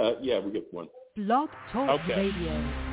Uh, yeah, we get one. Blog Talk Okay. Radio.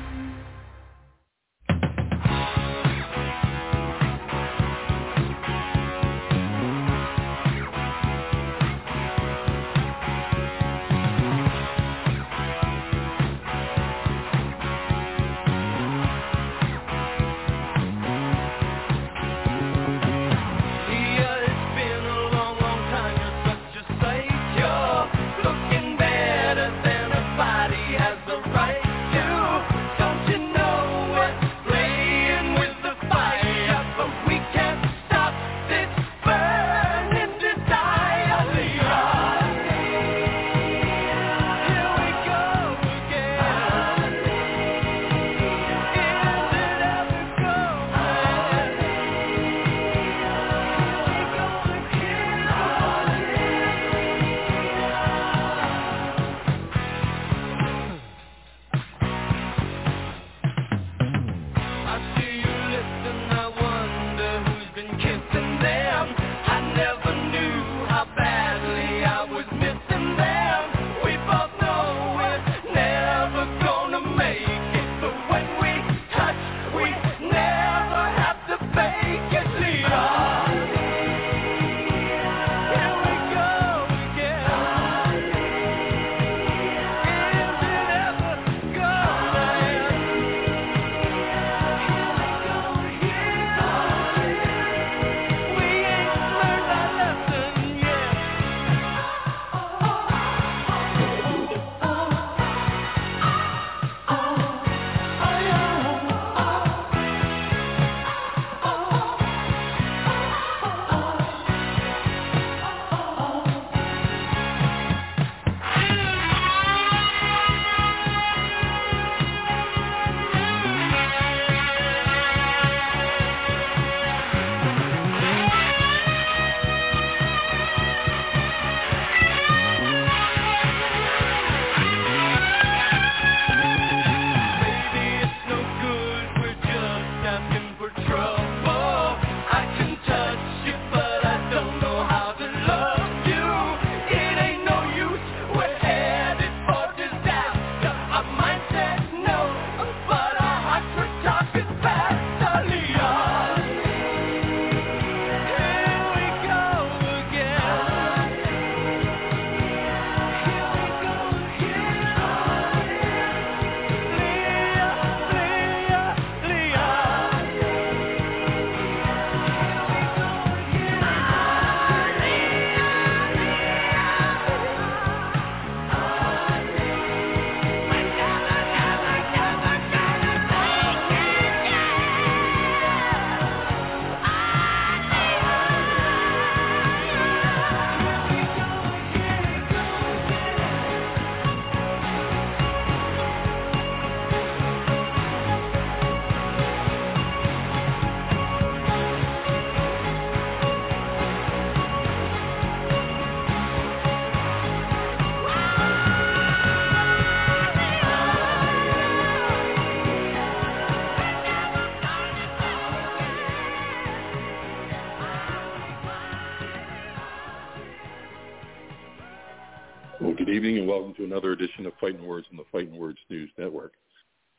Well, good evening and welcome to another edition of Fighting Words on the Fighting Words News Network.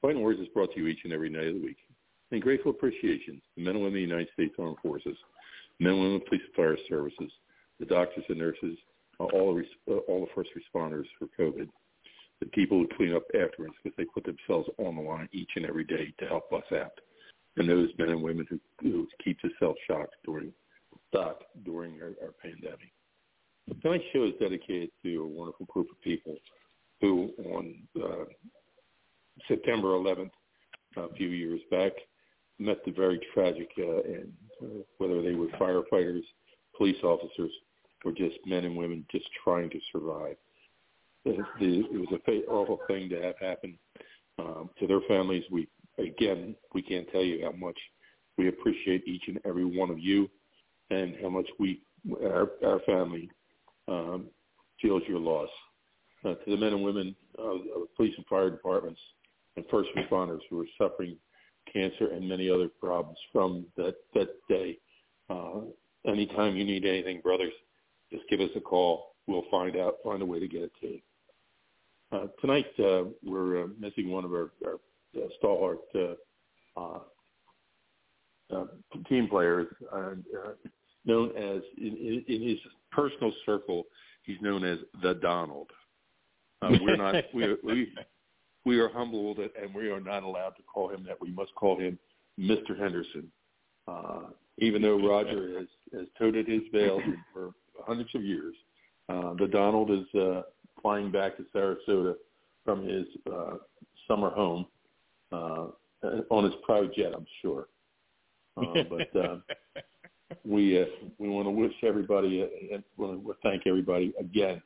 Fighting Words is brought to you each and every night of the week. In grateful appreciation to the men and women of the United States Armed Forces, men and women of police and fire services, the doctors and nurses, uh, all the, res- uh, all the first responders for COVID, the people who clean up afterwards because they put themselves on the line each and every day to help us out, and those men and women who, who keep us self-shocked during, stock during our, our pandemic. Tonight's show is dedicated to a wonderful group of people who, on uh, September 11th, a few years back, met the very tragic, uh, and uh, whether they were firefighters, police officers, or just men and women just trying to survive. The, the, it was a fa- awful thing to have happen um, to their families. We again, we can't tell you how much we appreciate each and every one of you, and how much we, our, our family, um, feels your loss. Uh, to the men and women of, of police and fire departments and first responders who are suffering cancer and many other problems from that that day. Uh, anytime you need anything, brothers, just give us a call. We'll find out, find a way to get it to you. uh, tonight uh, we're uh, missing one of our, our uh, stalwart uh, uh, uh, team players, uh, uh, known as in, in his personal circle, he's known as the Donald. Uh, we're not we we we are humbled and we are not allowed to call him that. We must call him Mr. Henderson. Uh, even though Roger has, has toted his veil for hundreds of years, uh, the Donald is uh, flying back to Sarasota from his uh, summer home uh, on his private jet, I'm sure. Uh, but uh, we uh, we want to wish everybody uh, and want to thank everybody again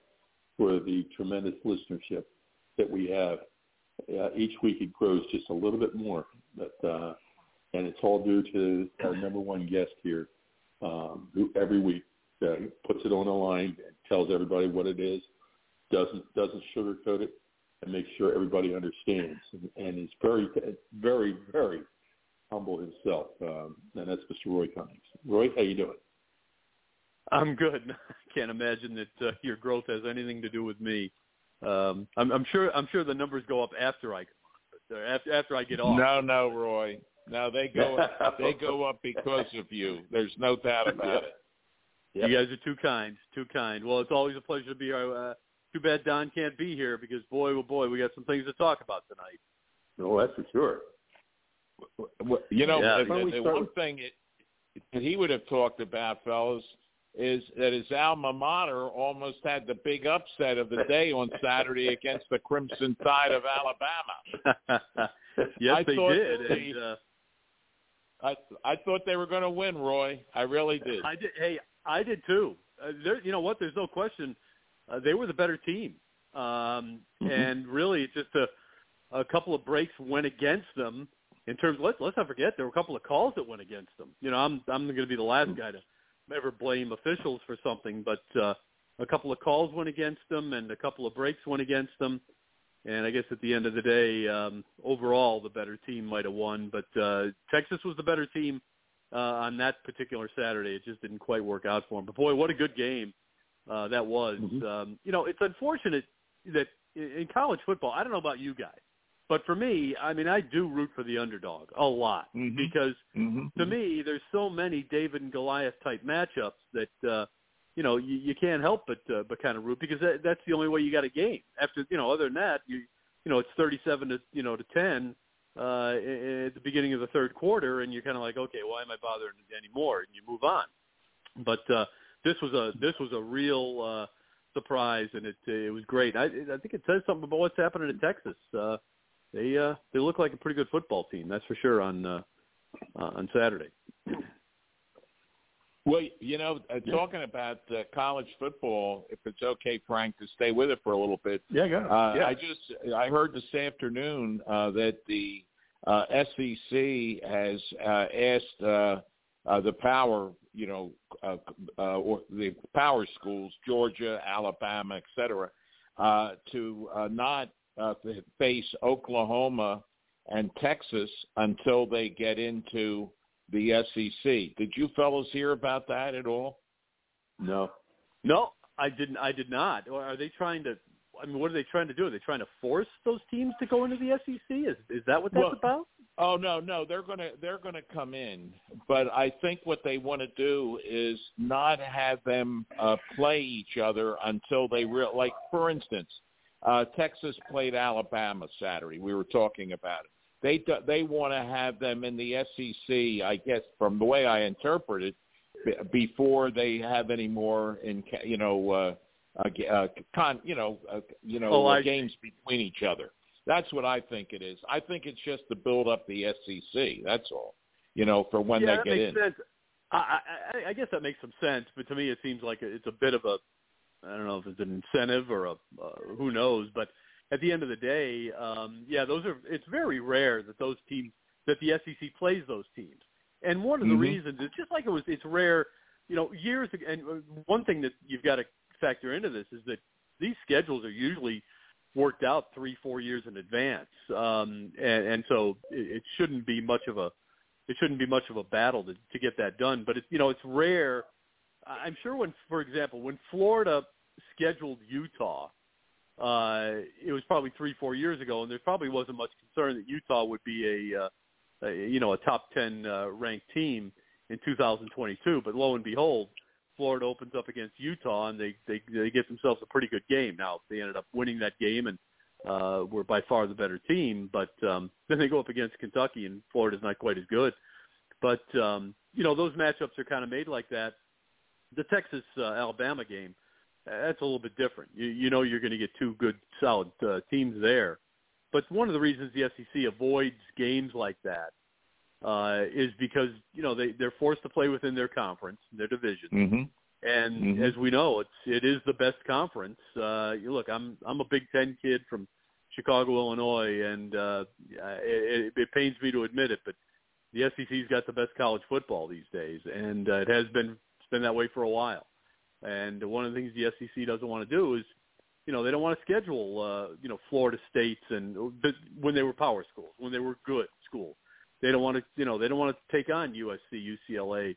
for the tremendous listenership that we have. Uh, each week it grows just a little bit more, but uh, and it's all due to our number one guest here, um, who every week uh, puts it on the line and tells everybody what it is, doesn't doesn't sugarcoat it, and makes sure everybody understands, and, and very very very humble himself, um, and that's Mr. Roy Cummings. Roy, how you doing? I'm good. I can't imagine that uh, your growth has anything to do with me. Um, I'm, I'm sure. I'm sure the numbers go up after I uh, after after I get off. No, no, Roy. No, they go they go up because of you. There's no doubt about it. Yep. You guys are too kind, too kind. Well, it's always a pleasure to be here. Uh, too bad Don can't be here because boy, oh boy, we got some things to talk about tonight. Oh, that's for sure. You know, Yeah. the, Why don't we the one with- thing it, that he would have talked about, fellas, is that his alma mater almost had the big upset of the day on Saturday against the Crimson Tide of Alabama. yes, I they thought did. they- and, uh, I I thought they were going to win, Roy. I really did. I did. Hey, I did too. Uh, there, you know what? There's no question. Uh, they were the better team, um, Mm-hmm. and really, it's just a, a couple of breaks went against them. In terms, let's let's not forget there were a couple of calls that went against them. You know, I'm I'm going to be the last guy to ever blame officials for something, but uh, a couple of calls went against them, and a couple of breaks went against them. And I guess at the end of the day, um, overall, the better team might have won. But uh, Texas was the better team uh, on that particular Saturday. It just didn't quite work out for them. But boy, what a good game uh, that was. Mhm. Um, you know, it's unfortunate that in college football, I don't know about you guys, but for me, I mean, I do root for the underdog a lot Mhm. because mm-hmm. to me, there's so many David and Goliath type matchups that uh, you know you, you can't help but uh, but kind of root because that, that's the only way you got a game. After you know, other than that, you you know it's 37 to you know to 10 uh, at the beginning of the third quarter, and you're kind of like, okay, why am I bothering anymore? And you move on. But uh, this was a this was a real uh, surprise, and it it was great. I I think it says something about what's happening in Texas. Uh, they uh, they look like a pretty good football team, that's for sure on uh, uh, on Saturday. Well, you know, uh, talking about uh, college football, if it's okay, Frank, to stay with it for a little bit. Yeah, go. Uh, yeah. I just I heard this afternoon uh, that the uh, SEC has uh, asked uh, uh, the power, you know, uh, uh, or the power schools, Georgia, Alabama, et cetera, uh, to uh, not uh, face Oklahoma and Texas until they get into the SEC. Did you fellows hear about that at all? no. No, I didn't. I did not. Are they trying to? I mean, what are they trying to do? Are they trying to force those teams to go into the SEC? Is is that what that's Well, about? Oh no, no, they're gonna they're gonna come in, but I think what they want to do is not have them uh, play each other until they real like for instance, uh, Texas played Alabama Saturday. We were talking about it. They they want to have them in the SEC, I guess, from the way I interpret it, b- before they have any more in you know uh, uh, uh, con you know uh, you know Oh, games between each other. That's what I think it is. I think it's just to build up the SEC. That's all. You know, for when yeah, they get in. sense. I, I, I guess that makes some sense, but to me, it seems like it's a bit of a, I don't know if it's an incentive or a, uh, who knows. But at the end of the day, um, yeah, those are. It's very rare that those teams that the SEC plays those teams. And one of the Mhm. reasons is just like it was. It's rare, you know, years ago. And uh, one thing that you've got to factor into this is that these schedules are usually worked out three, four years in advance, um, and, and so it, it shouldn't be much of a it shouldn't be much of a battle to, to get that done. But it, you know, it's rare. I'm sure when, for example, when Florida scheduled Utah, uh, it was probably three, four years ago, and there probably wasn't much concern that Utah would be a, uh, a you know, a top 10 uh, ranked team in 2022. But lo and behold, Florida opens up against Utah, and they they they get themselves a pretty good game. Now they ended up winning that game, and uh, were by far the better team. But um, then they go up against Kentucky, and Florida's not quite as good. But um, you know those matchups are kind of made like that. The Texas uh, Alabama game, that's a little bit different. You, you know you're going to get two good solid uh, teams there. But one of the reasons the SEC avoids games like that uh, is because you know they they're forced to play within their conference, their division, Mm-hmm. and Mhm. as we know, it's it is the best conference. Uh, you look, I'm I'm a Big Ten kid from Chicago, Illinois, and uh, it, it pains me to admit it, but the SEC's got the best college football these days, and uh, it has been it's been that way for a while. And one of the things the SEC doesn't want to do is, you know, they don't want to schedule, uh, you know, Florida states and when they were power schools, when they were good schools. They don't want to, you know, they don't want to take on USC, UCLA,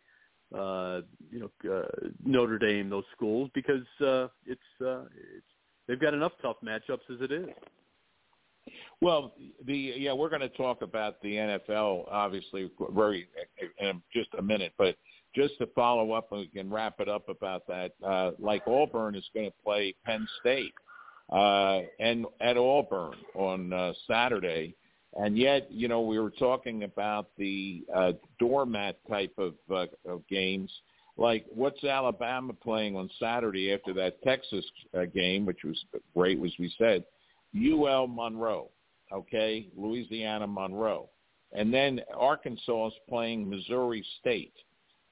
uh, you know, uh, Notre Dame, those schools because uh, it's uh, it's they've got enough tough matchups as it is. Well, the yeah, we're going to talk about the NFL obviously very in just a minute, but just to follow up and wrap it up about that. Uh, like Auburn is going to play Penn State uh, and at Auburn on uh, Saturday, and yet you know we were talking about the uh, doormat type of, uh, of games. Like what's Alabama playing on Saturday after that Texas uh, game, which was great, as we said. UL Monroe, okay, Louisiana Monroe, and then Arkansas is playing Missouri State.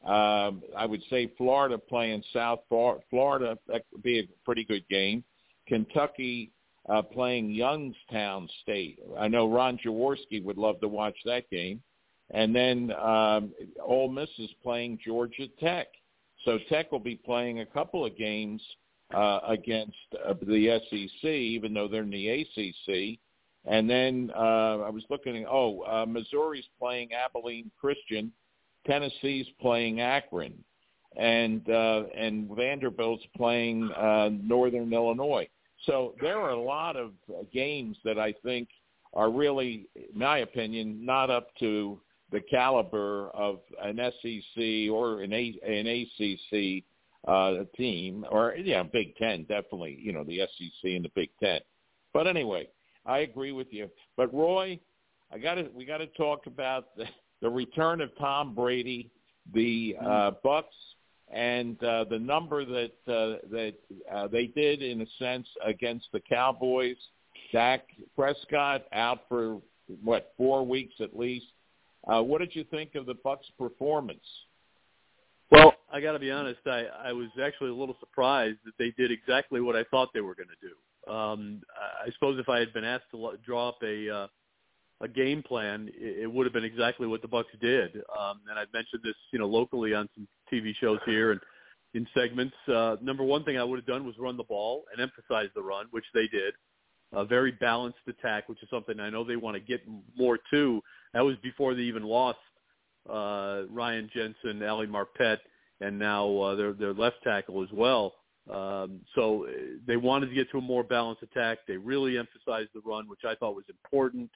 Um, I would say Florida playing South Florida that would be a pretty good game. Kentucky uh, playing Youngstown State. I know Ron Jaworski would love to watch that game. And then um, Ole Miss is playing Georgia Tech. So Tech will be playing a couple of games uh, against uh, the SEC, even though they're in the ACC. And then uh, I was looking. Oh, uh, Missouri's playing Abilene Christian. Tennessee's playing Akron, and uh, and Vanderbilt's playing uh, Northern Illinois. So there are a lot of uh, games that I think are really, in my opinion, not up to the caliber of an SEC or an, A, an ACC uh, team, or yeah, Big Ten definitely. You know, the SEC and the Big Ten. But anyway, I agree with you. But Roy, I got to we got to talk about the, the return of Tom Brady, the uh, Bucs, and uh, the number that uh, that uh, they did in a sense against the Cowboys. Dak Prescott out for what four weeks at least. Uh, what did you think of the Bucs' performance? Well, I got to be honest. I I was actually a little surprised that they did exactly what I thought they were going to do. Um, I suppose if I had been asked to draw up a uh, a game plan, it, it would have been exactly what the Bucs did. Um, and I've mentioned this, you know, locally on some TV shows here and in segments. Uh, number one thing I would have done was run the ball and emphasize the run, which they did. A very balanced attack, which is something I know they want to get more to. That was before they even lost uh, Ryan Jensen, Ali Marpet, and now uh, their their left tackle as well. Um, so uh, they wanted to get to a more balanced attack. They really emphasized the run, which I thought was important.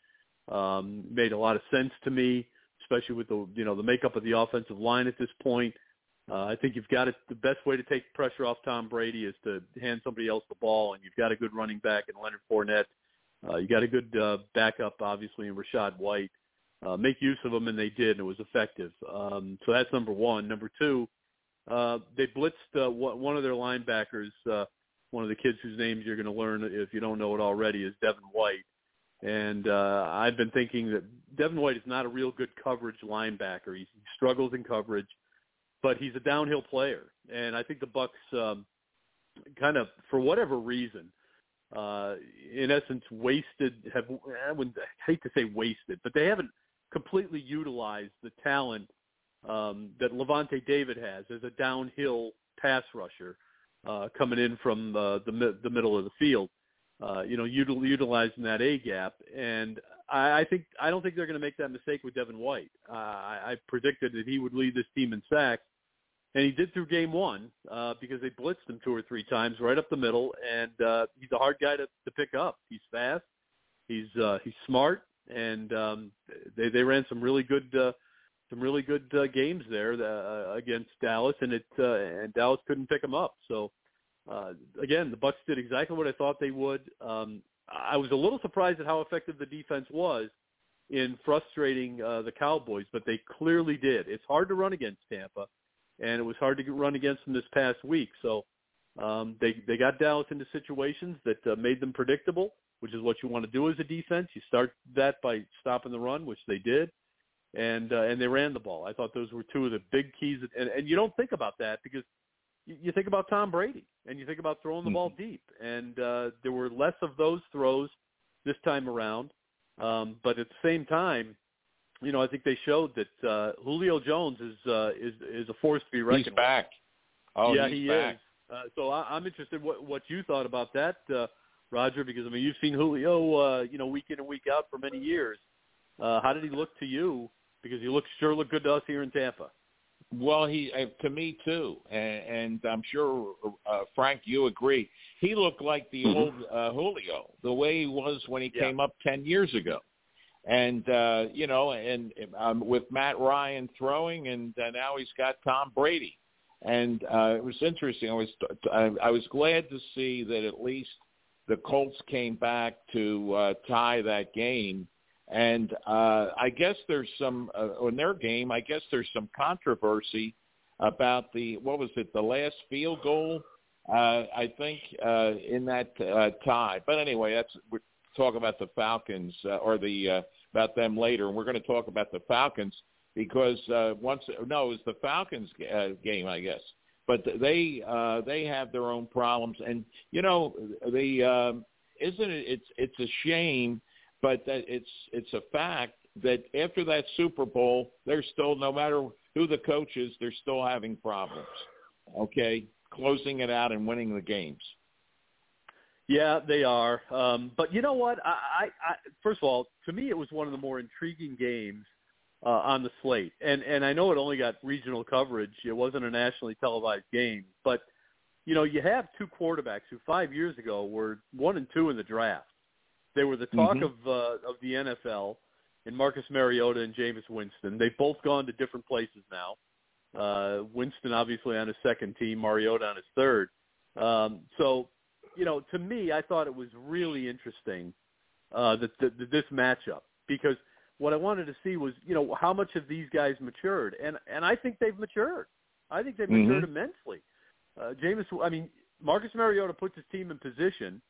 Um, made a lot of sense to me, especially with the you know the makeup of the offensive line at this point. Uh, I think you've got it. The best way to take pressure off Tom Brady is to hand somebody else the ball, and you've got a good running back in Leonard Fournette. Uh, you got a good uh, backup, obviously, in Rachaad White. Uh, make use of them, and they did, and it was effective. Um, so that's number one. Number two, uh, they blitzed uh, one of their linebackers. Uh, one of the kids whose names you're going to learn if you don't know it already is Devin White. And uh, I've been thinking that Devin White is not a real good coverage linebacker. He struggles in coverage, but he's a downhill player. And I think the Bucs, um, kind of for whatever reason, uh, in essence, wasted. Have I wouldn't I hate to say wasted, but they haven't completely utilized the talent um, that Lavonte David has as a downhill pass rusher uh, coming in from uh, the the middle of the field uh, you know, util- utilizing that A gap. And I, I think I don't think they're going to make that mistake with Devin White. Uh, I, I predicted that he would lead this team in sacks, and he did through game one uh, because they blitzed him two or three times right up the middle, and uh, he's a hard guy to, to pick up. He's fast, he's uh, he's smart, and um, they they ran some really good uh, some really good uh, games there uh, against Dallas, and it uh, and Dallas couldn't pick him up. So uh, again, the Bucs did exactly what I thought they would. Um, I was a little surprised at how effective the defense was in frustrating uh, the Cowboys, but they clearly did. It's hard to run against Tampa, and it was hard to run against them this past week. So um, they they got Dallas into situations that uh, made them predictable, which is what you want to do as a defense. You start that by stopping the run, which they did, and uh, and they ran the ball. I thought those were two of the big keys, and, and you don't think about that because you, think about Tom Brady and you think about throwing the ball deep, and uh, there were less of those throws this time around. Um, but at the same time, you know, I think they showed that uh, Julio Jones is uh, is is a force to be reckoned He's back. Oh, yeah, he's he back. is. Uh, so I, I'm interested what what you thought about that, uh, Roger, because I mean you've seen Julio, uh, you know, week in and week out for many years. Uh, how did he look to you? Because he looks sure looked good to us here in Tampa. Well, he uh, to me too, and, and I'm sure uh, Frank, you agree. He looked like the Mhm. old uh, Julio, the way he was when he Yeah. came up ten years ago, and uh, you know, and um, with Matt Ryan throwing, and uh, now he's got Tom Brady, and uh, it was interesting. I was I, I was glad to see that at least the Colts came back to uh, tie that game and uh, I guess there's some uh, in their game. I guess there's some controversy about the what was it the last field goal? Uh, I think uh, in that uh, tie. But anyway, that's we're talk about the Falcons uh, or the uh, about them later, and we're going to talk about the Falcons because uh, once no, it was the Falcons uh, game, I guess. But they uh, they have their own problems, and you know the um, isn't it? It's it's a shame but that it's it's a fact that after that Super Bowl, they're still no matter who the coach is, they're still having problems. Okay, closing it out and winning the games. Yeah, they are. Um, but you know what? I, I, I first of all, to me, it was one of the more intriguing games uh, on the slate. And and I know it only got regional coverage. It wasn't a nationally televised game, but you know, you have two quarterbacks who five years ago were one and two in the draft. They were the talk Mhm. of uh, of the NFL, and Marcus Mariota and Jameis Winston. They've both gone to different places now. Uh, Winston obviously on his second team, Mariota on his third. Um, so, you know, to me, I thought it was really interesting uh, that, that, that this matchup because what I wanted to see was, you know, how much have these guys matured, and and I think they've matured. I think they've matured Mhm. immensely. Uh, Jameis, I mean, Marcus Mariota puts his team in position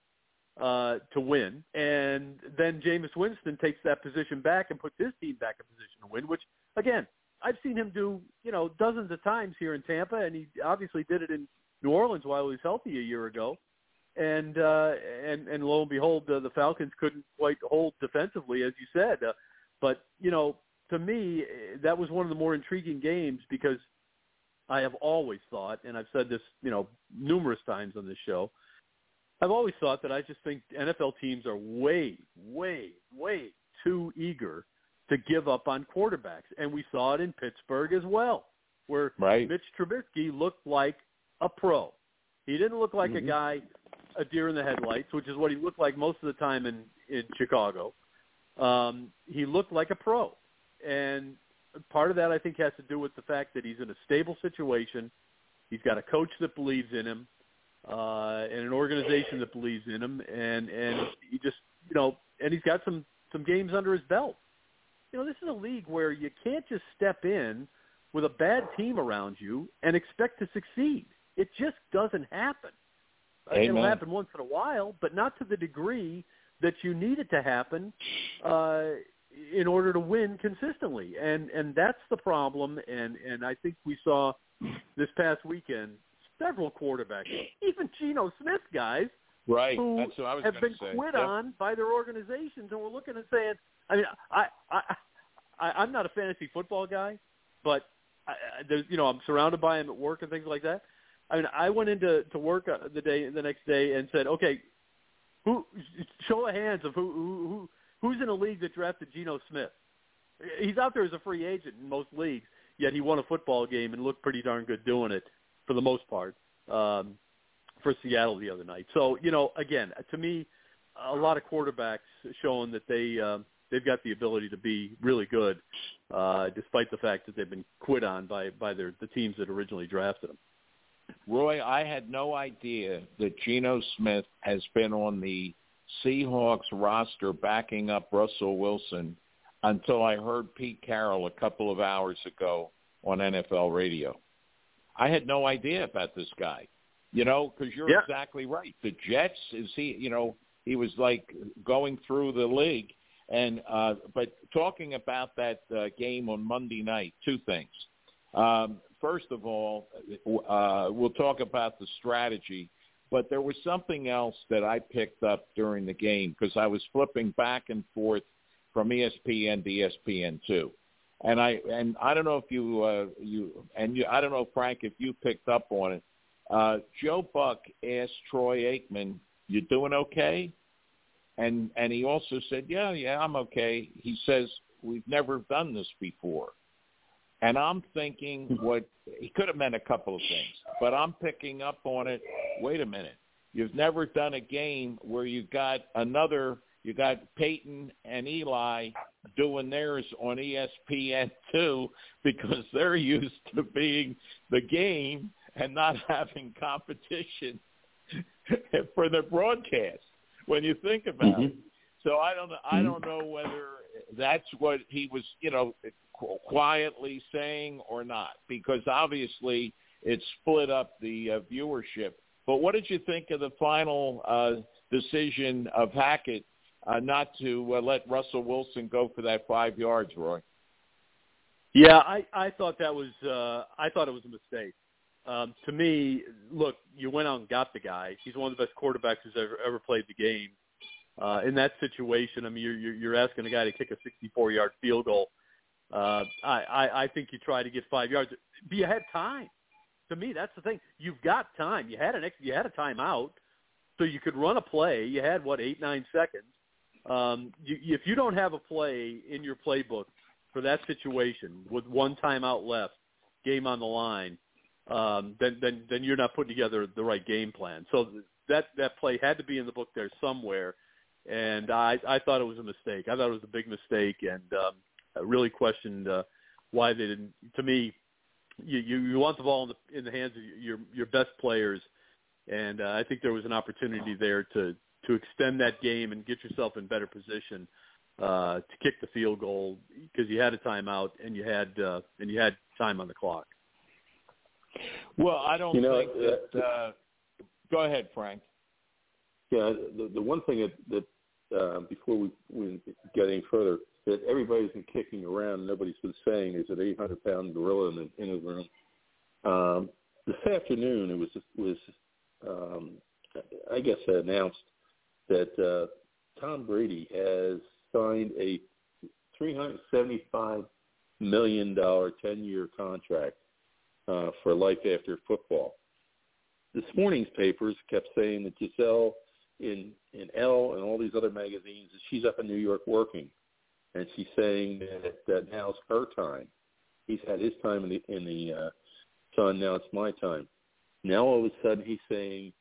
uh, to win, and then Jameis Winston takes that position back and puts his team back in position to win. Which, again, I've seen him do, you know, dozens of times here in Tampa, and he obviously did it in New Orleans while he was healthy a year ago. And uh, and and lo and behold, uh, the Falcons couldn't quite hold defensively, as you said. Uh, but you know, to me, that was one of the more intriguing games because I have always thought, and I've said this, you know, numerous times on this show. I've always thought that I just think NFL teams are way, way, way too eager to give up on quarterbacks, and we saw it in Pittsburgh as well, where Right. Mitch Trubisky looked like a pro. He didn't look like a Mhm. guy, a deer in the headlights, which is what he looked like most of the time in in Chicago. Um, he looked like a pro, and part of that I think has to do with the fact that he's in a stable situation. He's got a coach that believes in him, uh, and an organization that believes in him, and and he just you know, and he's got some some games under his belt. You know, this is a league where you can't just step in with a bad team around you and expect to succeed. It just doesn't happen. Uh, It'll happen once in a while, but not to the degree that you need it to happen uh, in order to win consistently. And and that's the problem. And and I think we saw this past weekend several quarterbacks, even Geno Smith guys, Right. who That's what I was have been say. quit Yep. on by their organizations, and we're looking and saying, I mean, I, I, I I'm not a fantasy football guy, but I, there's, you know, I'm surrounded by them at work and things like that. I mean, I went into to work uh, the day the next day and said, okay, who show of hands of who who, who who's in a league that drafted Geno Smith. He's out there as a free agent in most leagues. yet he won a football game and looked pretty darn good doing it for the most part um, for Seattle the other night. So you know, again, to me, a lot of quarterbacks showing that they uh, they've got the ability to be really good, uh, despite the fact that they've been quit on by by their the teams that originally drafted them. Roy, I had no idea that Geno Smith has been on the Seahawks roster backing up Russell Wilson until I heard Pete Carroll a couple of hours ago on NFL radio. I had no idea about this guy, you know, because you're Yeah. exactly right. The Jets is he, you know, he was like going through the league, and uh, but talking about that uh, game on Monday night, two things. Um, first of all, uh, we'll talk about the strategy, but there was something else that I picked up during the game because I was flipping back and forth from ESPN to ESPN two, and I and I don't know if you uh, you and you I don't know Frank if you picked up on it. Uh, Joe Buck asked Troy Aikman, "You doing okay?" And and he also said, "Yeah, yeah, I'm okay." He says, "We've never done this before." And I'm thinking what he could have meant a couple of things, but I'm picking up on it. Wait a minute. You've never done a game where you got another you got Peyton and Eli doing theirs on ESPN two because they're used to being the game and not having competition for the broadcast when you think about it. So I don't know. I don't know whether that's what he was, you know, quietly saying or not, because obviously it split up the uh, viewership. But what did you think of the final uh, decision of Hackett uh, not to uh, let Russell Wilson go for that five yards, Roy? Yeah, I I thought that was uh I thought it was a mistake. Um to me, look, you went out and got the guy. He's one of the best quarterbacks who's ever ever played the game. Uh in that situation, I mean you're you're, asking a guy to kick a 64-yard field goal. Uh I, I I think you try to get 5 yards. But you had time. To me, that's the thing. You've got time. You had an ex, you had a timeout so you could run a play. You had what 8 9 seconds. Um you, if you don't have a play in your playbook for that situation with one timeout left, game on the line, um, then then then you're not putting together the right game plan. So that that play had to be in the book there somewhere, and I I thought it was a mistake. I thought it was a big mistake, and um, I really questioned uh, why they didn't. To me, you you, you want the ball in the in the hands of your your best players, and uh, I think there was an opportunity there to to extend that game and get yourself in better position uh, to kick the field goal because you had a timeout and you had uh, and you had time on the clock. Well, I don't You know, think that. Uh, go ahead, Frank. Yeah, the, the one thing that, that uh, before we, we get any further, that everybody's been kicking around, nobody's been saying there's an 800 pound gorilla in the, in the room. Um, this afternoon, it was was um, I guess announced that uh, Tom Brady has signed a 375 million dollar 10 year contract uh, for life after football. This morning's papers kept saying that Gisele in in Elle and all these other magazines she's up in New York working, and she's saying that that now's her time. He's had his time in the in the uh, sun. Now it's my time. Now all of a sudden he's saying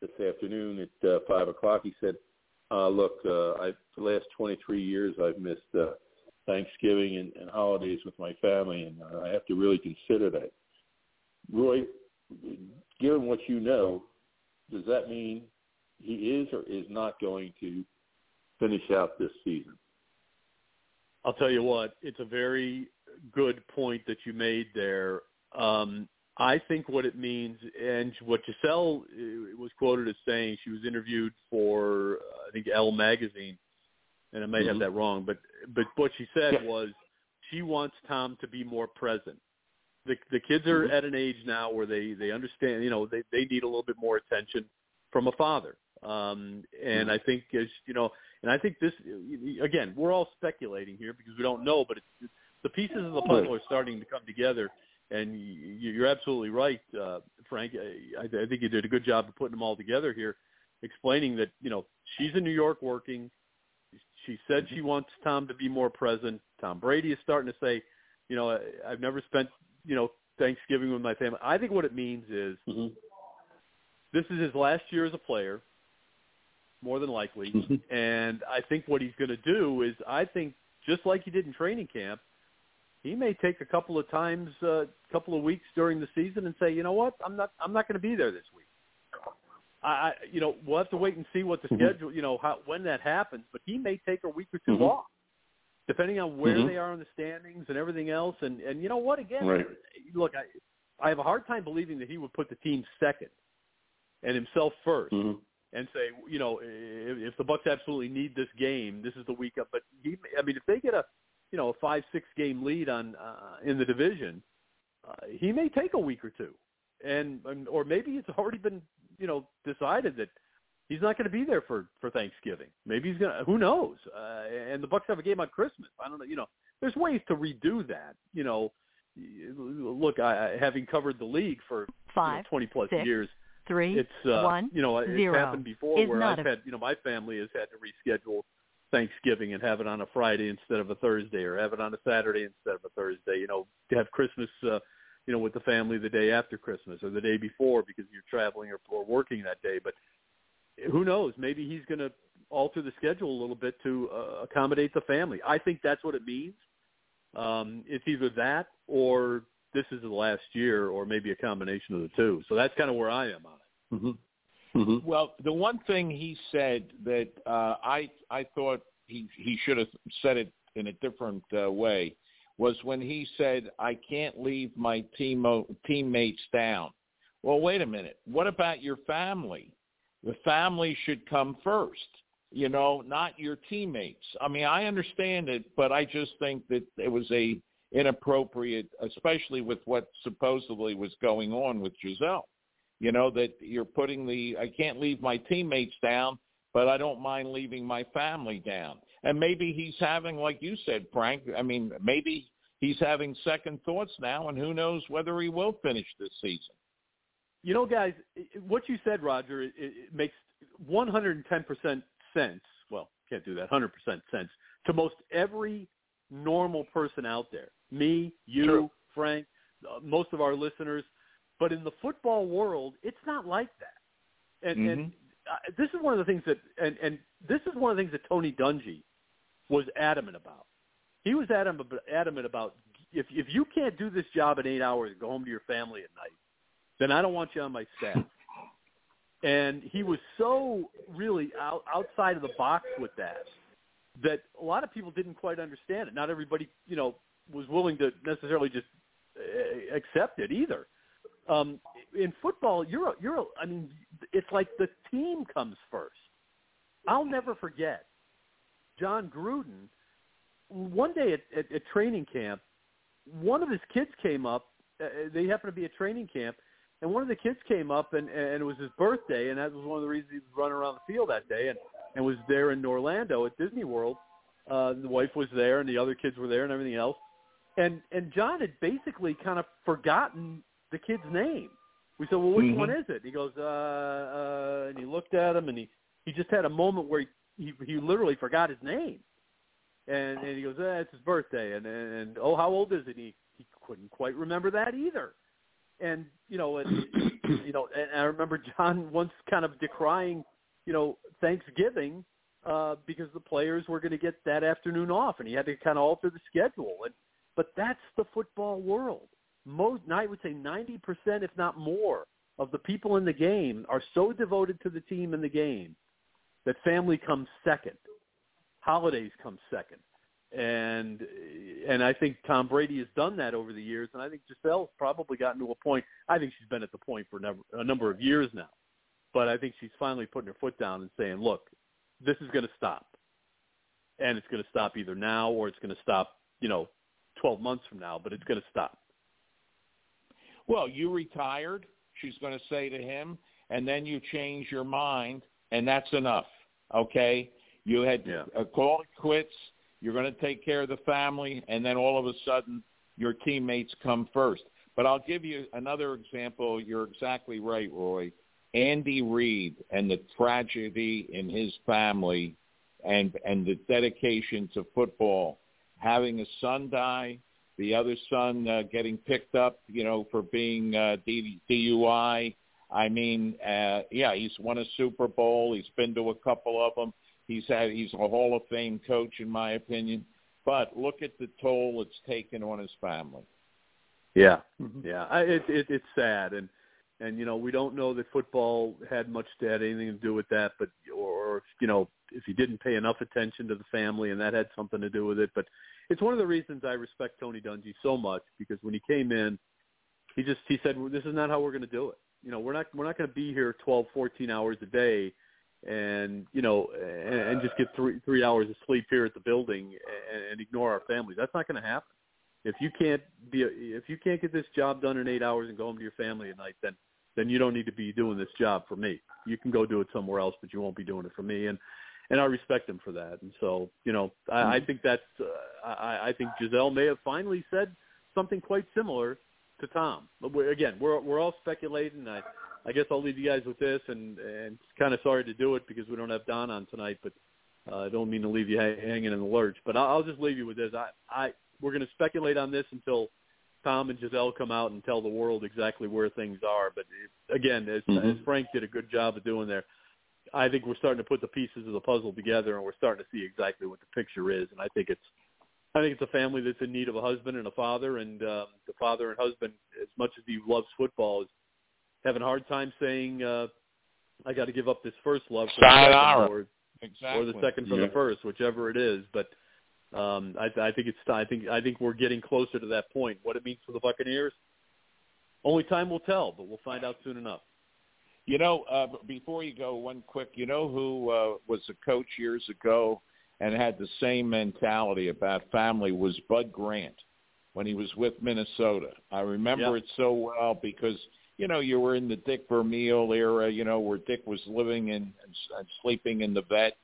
this afternoon at uh, five o'clock. He said, uh, "Look, uh, I for the last 23 years I've missed uh, Thanksgiving and, and holidays with my family, and uh, I have to really consider that." Roy, given what you know, does that mean he is or is not going to finish out this season? I'll tell you what, it's a very good point that you made there. Um, I think what it means, and what Gisele uh, was quoted as saying, she was interviewed for uh, I think Elle magazine, and I may have Mhm. that wrong, but but what she said Yeah. was she wants Tom to be more present. The the kids are Mhm. at an age now where they they understand, you know, they they need a little bit more attention from a father. Um, and I think as you know, and I think this again, we're all speculating here because we don't know, but it's, it's the pieces of the puzzle are starting to come together. And you, you're absolutely right, uh, Frank. I, I think you did a good job of putting them all together here, explaining that you know she's in New York working. She said she wants Tom to be more present. Tom Brady is starting to say, You know, I, I've never spent you know Thanksgiving with my family. I think what it means is hmm this is his last year as a player, more than likely. Mhm. And I think what he's going to do is, I think, just like he did in training camp, he may take a couple of times, a uh, couple of weeks during the season, and say, you know what, I'm not, I'm not going to be there this week. I, I, you know, we'll have to wait and see what the Mhm. schedule, you know, how when that happens. But he may take a week or 2 Mhm. off, depending on where Mhm. they are in the standings and everything else. And and you know what, again, Right. look, I, I have a hard time believing that he would put the team second and himself 1st hmm and say, you know, if, if the Bucs absolutely need this game, this is the week up. But he, I mean, if they get a, you know, a five six game lead on uh, in the division, uh, he may take a week or two, and, and or maybe it's already been, you know, decided that he's not going to be there for for Thanksgiving. Maybe he's going to. Who knows? Uh, and the Bucs have a game on Christmas. I don't know. You know, there's ways to redo that. You know, look, I, having covered the league for you know, 20 plus six, years three, it's uh, one, you know it's zero happened before where I've a- had you know my family has had to reschedule Thanksgiving and have it on a Friday instead of a Thursday or have it on a Saturday instead of a Thursday you know to have Christmas uh, you know with the family the day after Christmas or the day before because you're traveling or, or working that day. But who knows? Maybe he's going to alter the schedule a little bit to uh, accommodate the family. I think that's what it means. Um, it's either that or this is the last year or maybe a combination of the two. So that's kind of where I am on it. Hmm hmm Well, the one thing he said that uh, I I thought he he should have said it in a different uh, way was when he said I can't leave my team teammates down. Well, wait a minute. What about your family? The family should come first. You know, not your teammates. I mean, I understand it, but I just think that it was a inappropriate, especially with what supposedly was going on with Gisele you know that you're putting the I can't leave my teammates down, but I don't mind leaving my family down. And maybe he's having, like you said, Frank. I mean, maybe he's having second thoughts now, and who knows whether he will finish this season. You know, guys, what you said, Roger, it, it makes 110% sense. Well, can't do that. 100% sense to most every normal person out there. Me, you, True. Frank, uh, most of our listeners. But in the football world, it's not like that. And, and uh, this is one of the things that, and, and this is one of the things that Tony Dungy was adamant about. He was adamant, adamant about if if you can't do this job in eight hours and go home to your family at night, then I don't want you on my staff. And he was so really out, outside of the box with that that a lot of people didn't quite understand it. Not everybody, you know, was willing to necessarily just uh, accept it either. Um, in football, you're a, you're a, I mean, it's like the team comes first. I'll never forget Jon Gruden. One day at, at, at training camp, one of his kids came up. Uh, they happened to be at training camp, and one of the kids came up, and, and it was his birthday, and that was one of the reasons he was running around the field that day, and, and was there in Orlando at Disney World. Uh, the wife was there, and the other kids were there, and everything else. And and John had basically kind of forgotten the kid's name. We said, "Well, which Mhm. one is it?" He goes, uh, uh, and he looked at him, and he he just had a moment where he he, he literally forgot his name. And and he goes, eh, "It's his birthday," and, and and oh, how old is it? He he couldn't quite remember that either. And you know, and you know, and I remember Jon once kind of decrying, you know, Thanksgiving uh, because the players were going to get that afternoon off, and he had to kind of alter the schedule. And but that's the football world. Most, I would say, ninety percent, if not more, of the people in the game are so devoted to the team in the game that family comes second, holidays come second, and and I think Tom Brady has done that over the years, and I think Gisele's probably gotten to a point. I think she's been at the point for a number of years now, but I think she's finally putting her foot down and saying, "Look, this is going to stop, and it's going to stop either now or it's going to stop, you know, 12 months from now, but it's going to stop." Well, you retired, she's going to say to him, and then you change your mind, and that's enough. Okay? You had Yeah. uh, called quits. You're going to take care of the family, and then all of a sudden, your teammates come first. But I'll give you another example. You're exactly right, Roy. Andy Reid and the tragedy in his family and and the dedication to football, having a son die, the other son uh, getting picked up, you know, for being uh, D- DUI. I mean, uh, yeah, he's won a Super Bowl. He's been to a couple of them. He's had he's a Hall of Fame coach, in my opinion. But look at the toll it's taken on his family. Yeah, yeah, I, it, it, it's sad, and and you know we don't know that football had much to had anything to do with that, but or you know if he didn't pay enough attention to the family and that had something to do with it. But it's one of the reasons I respect Tony Dungy so much because when he came in, he just he said well, this is not how we're going to do it. You know we're not we're not going to be here 12, 14 hours a day and you know and, and just get three three hours of sleep here at the building and, and ignore our families. That's not going to happen. If you can't be if you can't get this job done in eight hours and go home to your family at night, then then you don't need to be doing this job for me. You can go do it somewhere else, but you won't be doing it for me. And and I respect him for that. And so you know I, I think that's uh, I, I think Gisele may have finally said something quite similar to Tom. But we're, again, we're we're all speculating. I I guess I'll leave you guys with this, and and kind of sorry to do it because we don't have Don on tonight, but uh, I don't mean to leave you hanging in the lurch. But I'll, I'll just leave you with this. I I we're going to speculate on this until Tom and Gisele come out and tell the world exactly where things are. But again, as, Mhm. as Frank did a good job of doing there, I think we're starting to put the pieces of the puzzle together, and we're starting to see exactly what the picture is. And I think it's I think it's a family that's in need of a husband and a father, and um, the father and husband, as much as he loves football, is having a hard time saying, uh, "I got to give up this first love for the second, or Exactly. or the second for Yeah. the first, whichever it is. But um, I, I think it's I think I think we're getting closer to that point. What it means for the Buccaneers, only time will tell, but we'll find out soon enough. You know, uh, before you go, one quick. You know who uh, was a coach years ago and had the same mentality about family was Bud Grant when he was with Minnesota. I remember Yeah. it so well because you know you were in the Dick Vermeil era. You know where Dick was living in and, and sleeping in the vet,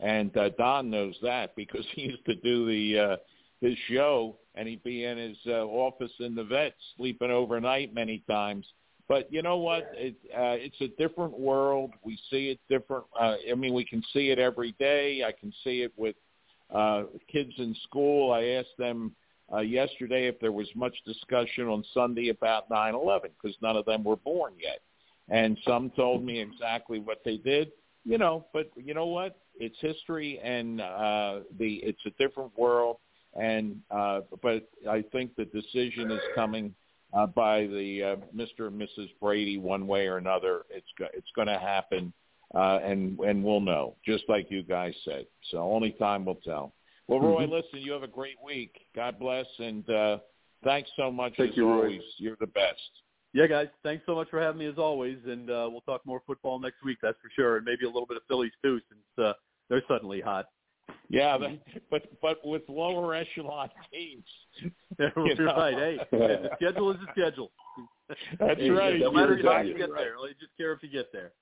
and uh, Don knows that because he used to do the uh, his show and he'd be in his uh, office in the vet sleeping overnight many times. But you know what? It, uh, it's a different world. We see it different. Uh, I mean, we can see it every day. I can see it with uh, kids in school. I asked them uh, yesterday if there was much discussion on Sunday about 9/11 because none of them were born yet, and some told me exactly what they did. You know, but you know what? It's history, and uh, the it's a different world. And uh, but I think the decision is coming uh, by the uh, Mr. and Mrs. Brady one way or another. It's go- it's going to happen, uh, and and we'll know, just like you guys said. So only time will tell. Well, Roy, Mhm. listen, you have a great week. God bless, and uh, thanks so much Thank as you, Roy. You're the best. Yeah, guys, thanks so much for having me as always, and uh, we'll talk more football next week, that's for sure, and maybe a little bit of Phillies too, since uh, they're suddenly hot. Yeah, that, but but with lower echelon teams. You're You know. right. Hey, the schedule is the schedule. That's Hey, right. No You're matter You're how you get right. there, I just care if you get there.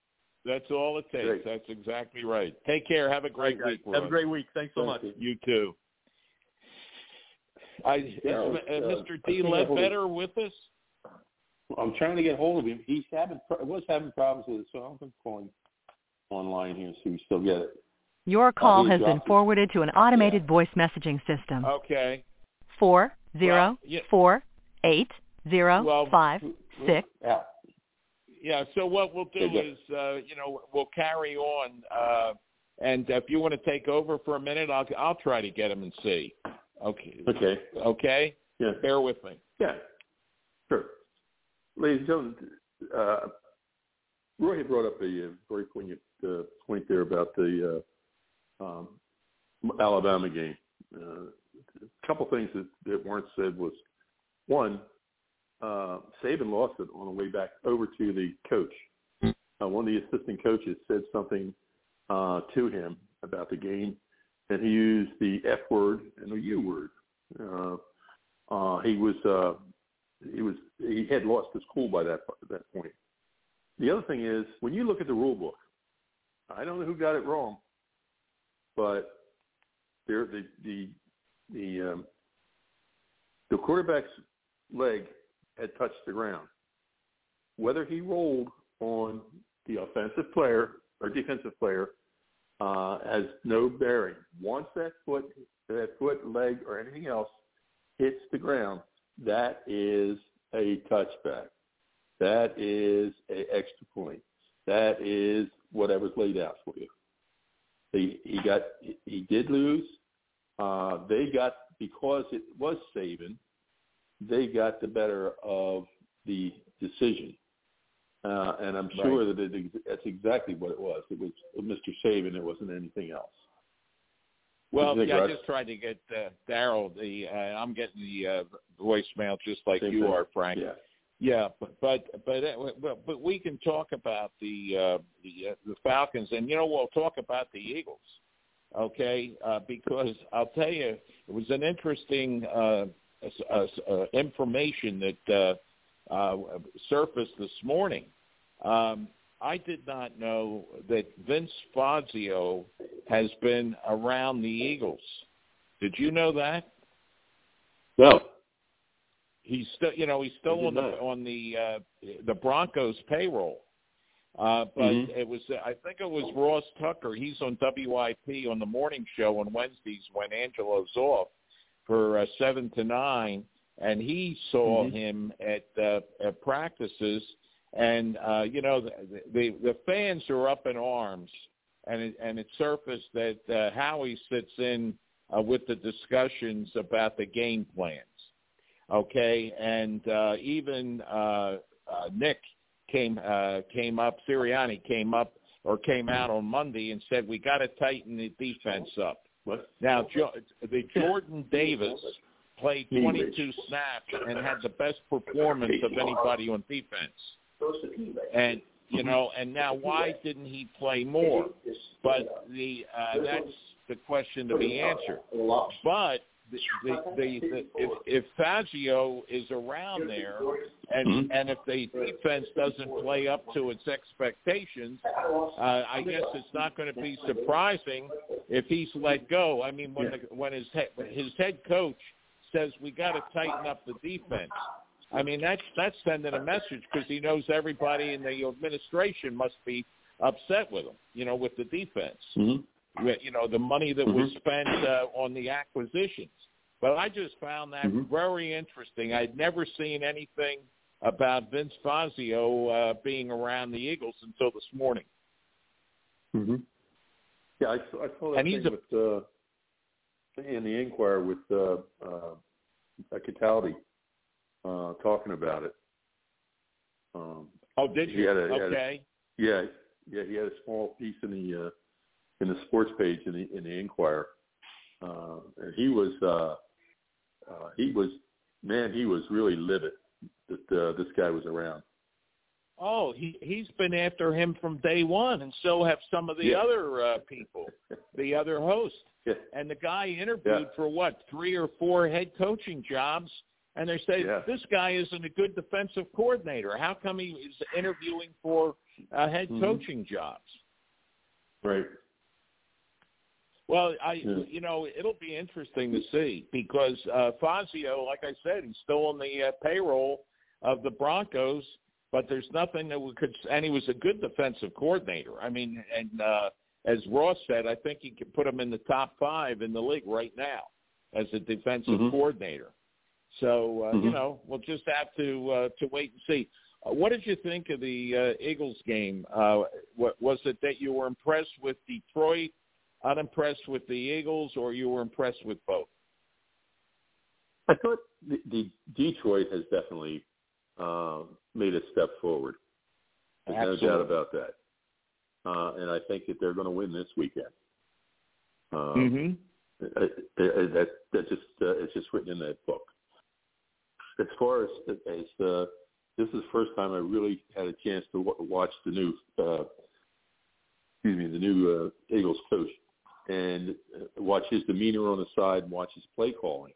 That's all it takes. Great. That's exactly right. Take care. Have a great All right, week. guys. Have a great week. Thanks so Thank much. you. You too. I, is, Yeah, uh, uh, Mr. I D. think Ledbetter with us? I'm trying to get hold of him. He's having was having problems with it, so I'm going to call him online here and see if we still get it. Your call he has been forwarded to an automated voice messaging system. Okay. Four zero yeah. four eight zero Well, five six. Yeah. Yeah. So what we'll do Okay, is, uh, you know, we'll carry on. Uh, and if you want to take over for a minute, I'll I'll try to get him and see. Okay. Okay. Okay. Yeah. Bear with me. Yeah. Sure. Ladies and gentlemen, uh, Roy had brought up a uh, very poignant uh, point there about the uh, um, Alabama game. Uh, a couple things that, that weren't said was one, uh, Saban lost it on the way back over to the coach. Uh, one of the assistant coaches said something uh, to him about the game, and he used the F word and the U word. Uh, uh, he was uh, he was he had lost his cool by that that point. The other thing is when you look at the rule book, I don't know who got it wrong, but there the the the um, the quarterback's leg had touched the ground. Whether he rolled on the offensive player or defensive player uh, has no bearing. Once that foot, that foot, leg, or anything else hits the ground, that is a touchback. That is a extra point. That is whatever's laid out for you. He he got he did lose. Uh, they got because it was Saban. They got the better of the decision, uh, and I'm sure that it, that's exactly what it was. It was Mr. Saban. It wasn't anything else. Well, What do you think, yeah, I just tried to get uh, Darrell. The uh, I'm getting the uh, voicemail just like Same you thing. are, Frank. Yeah. Yeah, but but but uh, but, but we can talk about the uh, the uh, the Falcons, and you know we'll talk about the Eagles, okay? Uh, because I'll tell you, it was an interesting uh, uh, uh, information that uh, uh, surfaced this morning. Um, I did not know that Vince Fangio has been around the Eagles. Did you know that? No. He's still you know he's still on the not. on the uh the Broncos payroll. Uh but Mhm. it was I think it was Ross Tucker. He's on WIP on the morning show on Wednesdays when Angelo's off for uh, 7 to 9 and he saw Mhm. him at uh at practices and uh you know the the, the fans are up in arms and it, and it surfaced that uh, Howie sits in uh, with the discussions about the game plans okay? And uh even uh, uh nick came uh came up sirianni came up or came out on monday and said we got to tighten the defense up. What? now jo- the jordan davis played 22 snaps and had the best performance of anybody on defense. And you know and now why didn't he play more? But the uh that's the question to be answered. But the, the, the, if, if Fangio is around there, and Mhm. and if the defense doesn't play up to its expectations, uh, I guess it's not going to be surprising if he's let go. I mean, when the, when his head, his head coach says we got to tighten up the defense, I mean that's that's sending a message because he knows everybody in the administration must be upset with him, you know, with the defense Mhm. With, you know the money that was Mhm. spent uh, on the acquisitions. But I just found that Mhm. very interesting. I'd never seen anything about Vince Fangio uh, being around the Eagles until this morning. hmm Yeah, I saw, I saw that And he's a- with uh, in the Inquirer with uh, uh, Cataldi uh, talking about it. Um, Oh, did He you? had a- he had a- okay. yeah, yeah, he had a small piece in the uh, in the sports page in the in the Inquirer, uh, and he was uh, uh, he was man, he was really livid that uh, this guy was around. Oh, he he's been after him from day one, and so have some of the Yeah. other uh, people, the other hosts. Yeah. And the guy interviewed Yeah. for what three or four head coaching jobs, and they say this guy isn't a good defensive coordinator. How come he is interviewing for uh, head Mhm. coaching jobs? Right. Well, I Yeah. you know it'll be interesting to see because uh, Fangio, like I said, he's still on the uh, payroll of the Broncos, but there's nothing that we could. And he was a good defensive coordinator. I mean, and uh, as Ross said, I think he could put him in the top five in the league right now as a defensive Mhm. coordinator. So uh, you Mhm. know we'll just have to uh, to wait and see. Uh, what did you think of the uh, Eagles game? Uh, what, was it that you were impressed with Detroit? Unimpressed with the Eagles, or you were impressed with both? I thought the, the Detroit has definitely uh, made a step forward. There's no doubt about that. Uh, and I think that they're going to win this weekend. Um, Mm-hmm. I- I- I- that that just uh, it's just written in that book. As far as as uh, this is the first time I really had a chance to w- watch the new uh, excuse me the new uh, Eagles coach and uh, watch his demeanor on the side and watch his play calling.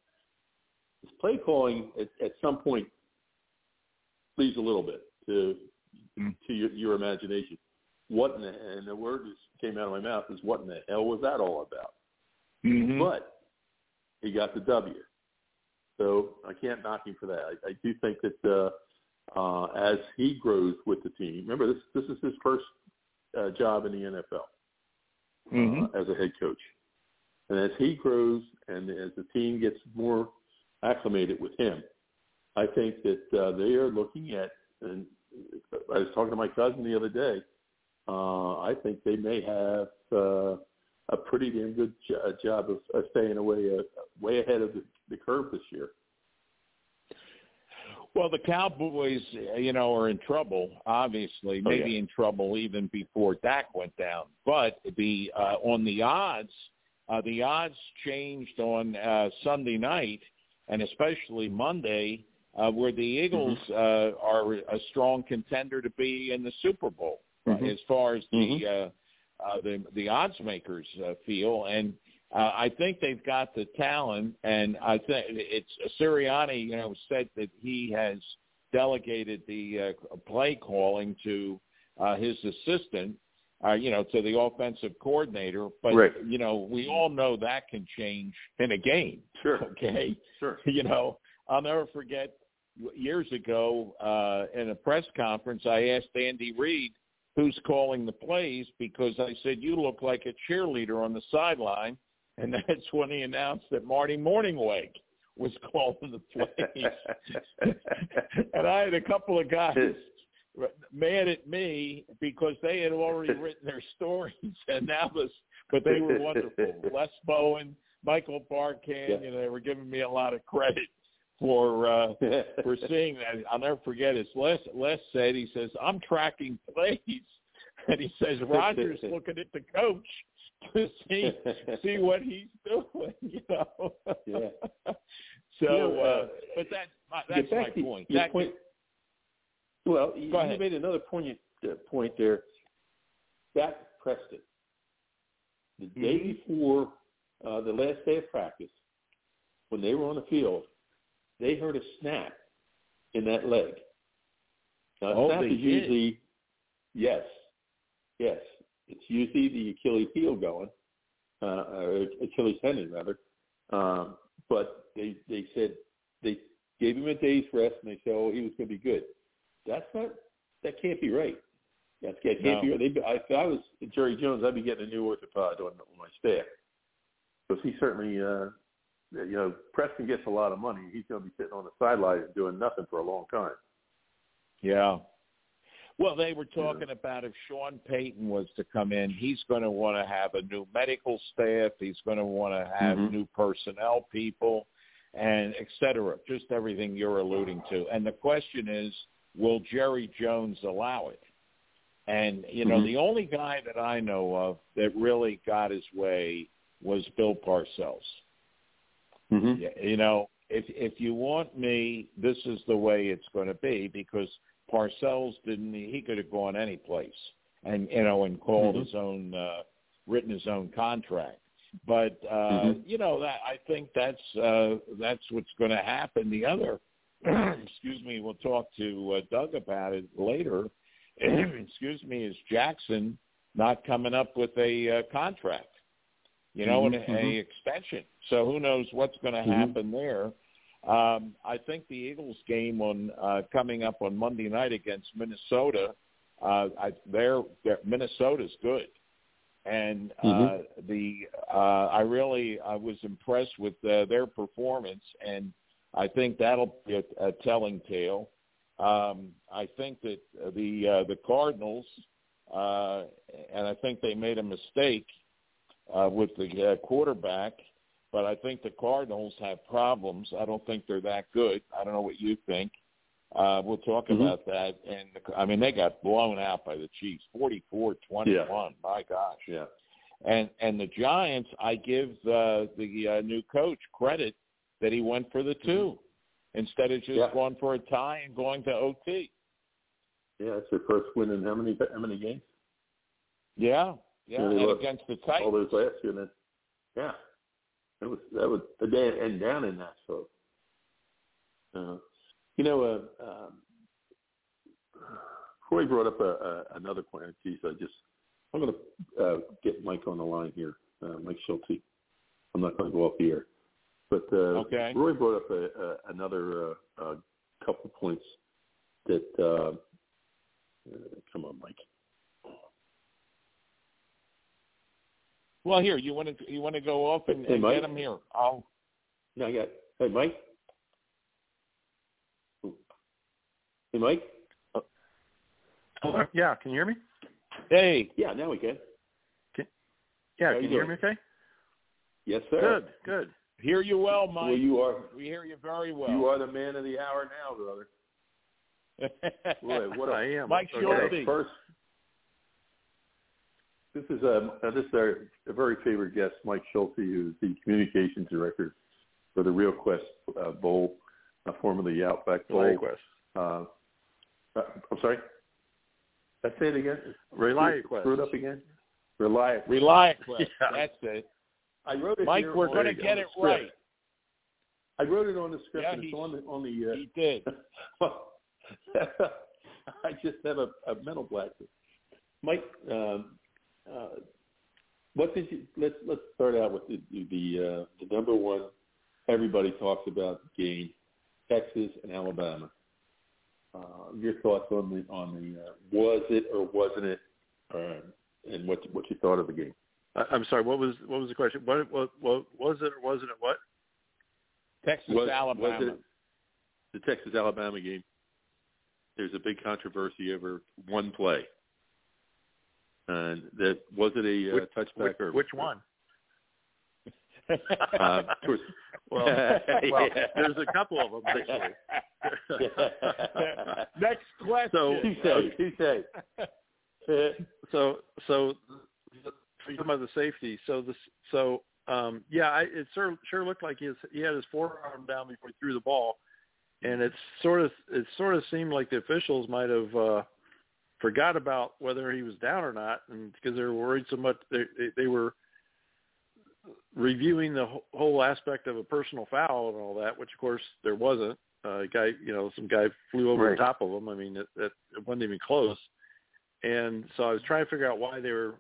His play calling at, at some point leaves a little bit to Mm. to your, your imagination. What in the, and the word that came out of my mouth is what in the hell was that all about? Mm-hmm. But he got the W. So I can't knock him for that. I, I do think that uh, uh, as he grows with the team, remember this this is his first uh, job in the NFL Mm-hmm. uh, as a head coach, and as he grows and as the team gets more acclimated with him. I think that uh, they are looking at, and I was talking to my cousin the other day. Uh, I think they may have uh, a pretty damn good jo- job of, of staying away uh, way ahead of the, the curve this year. Well, the Cowboys, you know, are in trouble. Obviously, Oh, maybe yeah. in trouble even before Dak went down. But the uh, on the odds, uh, the odds changed on uh, Sunday night, and especially Monday, uh, where the Eagles uh, are a strong contender to be in the Super Bowl, uh, Mhm. as far as the Mhm. uh, uh, the the odds makers uh, feel. And uh, I think they've got the talent, and I think it's Sirianni. You know, said that he has delegated the uh, play calling to uh, his assistant. Uh, you know, to the offensive coordinator, but Right. you know, we all know that can change in a game. Sure. Okay, Sure. you know, I'll never forget years ago uh, in a press conference, I asked Andy Reid who's calling the plays because I said you look like a cheerleader on the sideline, and that's when he announced that Marty Mornhinweg was calling the plays. and I had a couple of guys mad at me because they had already written their stories, and that was, but they were wonderful. Les Bowen, Michael Barkann, Yeah. you know, they were giving me a lot of credit for uh for seeing that. I'll never forget it. Les Les said he says, I'm tracking plays and he says Roger's looking at the coach to see see what he's doing, you know. Yeah. so know, uh, uh, but that my, that's my to point. your That, point. Well, you, you made another poignant uh, point there. Dak Preston, the day Mm-hmm. before uh, the last day of practice, when they were on the field, they heard a snap in that leg. Now, Oh, snap they is did? usually, yes, yes, it's usually the Achilles heel going, uh, or Achilles tendon rather. Um, but they they said they gave him a day's rest, and they said, oh, he was going to be good. That's not. That can't be right. That can't, can't be right. They, I, if I was Jerry Jones, I'd be getting a new orthopod on, on my staff because he certainly, uh, you know, Preston gets a lot of money. He's going to be sitting on the sideline doing nothing for a long time. Yeah. Well, they were talking about if Sean Payton was to come in, he's going to want to have a new medical staff. He's going to want to have Mhm. new personnel people, and et cetera. Just everything you're alluding to. And the question is, will Jerry Jones allow it? And you know, Mhm. the only guy that I know of that really got his way was Bill Parcells. Mm-hmm. You know, if if you want me, this is the way it's going to be because Parcells didn't. He could have gone any place, and you know, and called Mhm. his own, uh, written his own contract. But uh, Mhm. you know, that I think that's uh, that's what's going to happen. The other, excuse me, we'll talk to uh, Doug about it later. excuse me, is Jackson not coming up with a uh, contract? you know, Mhm, and a, mhm. extension. So who knows what's going to Mhm. happen there? Um, I think the Eagles game on uh, coming up on Monday night against Minnesota. Uh, I, they're, they're Minnesota's good, and uh, Mhm. the uh, I really I was impressed with uh, their performance, and I think that'll be a, a telling tale. Um, I think that the uh, the Cardinals, uh, and I think they made a mistake uh, with the uh, quarterback, but I think the Cardinals have problems. I don't think they're that good. I don't know what you think. Uh, we'll talk Mhm. about that. And I mean, they got blown out by the Chiefs, forty-four twenty-one. Yeah. My gosh. Yeah. And and the Giants, I give uh, the uh, new coach credit that he went for the 2 instead of just Yeah. going for a tie and going to OT. Yeah, it's their first win in how many how many games? Yeah, yeah, Yeah, and against the Titans. All those last year, then yeah, that was that was a day and down in Nashville. Uh, you know, uh, um, Corey brought up a, a, another point. Geez, I just I'm going to uh, get Mike on the line here, uh, Mike Schulte. I'm not going to go off the air, but uh, Okay. Roy brought up a, a, another uh, uh, couple points that. Uh, uh, come on, Mike. Well, here you want to you want to go off and, hey, and get him here. I'll. Not yet. Hey, Mike. Hey, Mike. Oh. Hello. Yeah, can you hear me? Hey. Yeah, now we can. can yeah, How can you, you hear me? Okay. Yes, sir. Good. Good. Hear you well, Mike. Well, you are. We hear you very well. You are the man of the hour now, brother. Boy, what a, I am. Mike Schulte. First this is a uh, this is our a very favorite guest, Mike Schulte, who's the communications director for the Real Quest uh, Bowl, uh, formerly Outback Bowl. Relay Quest. Uh, uh, I'm sorry. Let's say it again. Relay Screw- Quest. Screw it up again. Rely. Rely Quest. Yeah. That's it. I wrote it. Mike, here we're going to get it script. right. I wrote it on the script. Yeah, and it's he- on the on the. He did. Uh, I just have a, a mental blackness. Mike, um, uh, what did you? Let's let's start out with the the, uh, the number one. Everybody talks about game, Texas and Alabama. Uh, your thoughts on the on the uh, was it or wasn't it, uh, and what what you thought of the game? I- I'm sorry. What was what was the question? What what, what was it or wasn't it? What? Texas, was, Alabama. Was it the Texas Alabama game? There's a big controversy over one play, and that was it a Which- uh, touchback Which, or which one? Uh, towards, Well, well, there's a couple of them actually. Next question. So- Touche, touche. so so talking about the safety. So this so um yeah, I, it sure sure looked like his he had his forearm down before he threw the ball, and it sort of it sort of seemed like the officials might have uh forgot about whether he was down or not, and because they were worried so much they they, they were reviewing the whole aspect of a personal foul and all that, which of course there wasn't. Uh, a guy, you know, some guy flew over Right. the top of him. I mean, it, it, it wasn't even close. And so I was trying to figure out why they were,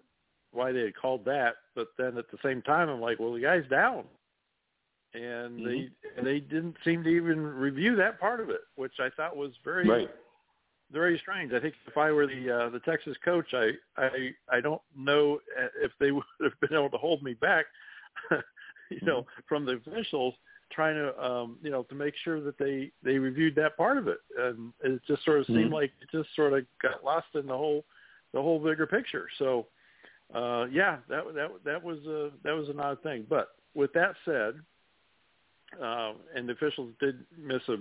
why they had called that. But then at the same time, I'm like, well, the guy's down, and they and they didn't seem to even review that part of it, which I thought was very right. Very strange. I think if I were the uh, the Texas coach, I I I don't know if they would have been able to hold me back, you know, from the officials trying to um you know to make sure that they they reviewed that part of it, and it just sort of seemed Mhm. like it just sort of got lost in the whole the whole bigger picture. So uh yeah, that that that was a that was an odd thing. But with that said, uh, and the officials did miss a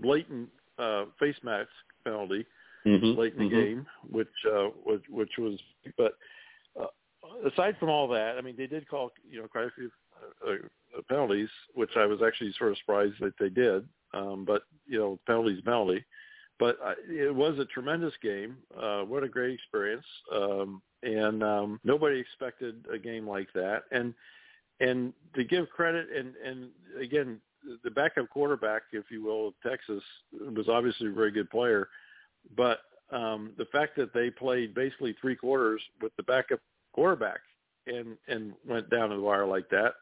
blatant uh, face mask penalty Mm-hmm. late in the game, which uh, which which was. But uh, aside from all that, I mean, they did call you know quite a few uh, uh, penalties, which I was actually sort of surprised that they did. Um, but you know, penalties, penalty. But I, it was a tremendous game. Uh, what a great experience! Um, and um, nobody expected a game like that. And and to give credit, and and again, the backup quarterback, if you will, of Texas was obviously a very good player but um, the fact that they played basically three quarters with the backup quarterback and and went down to the wire like that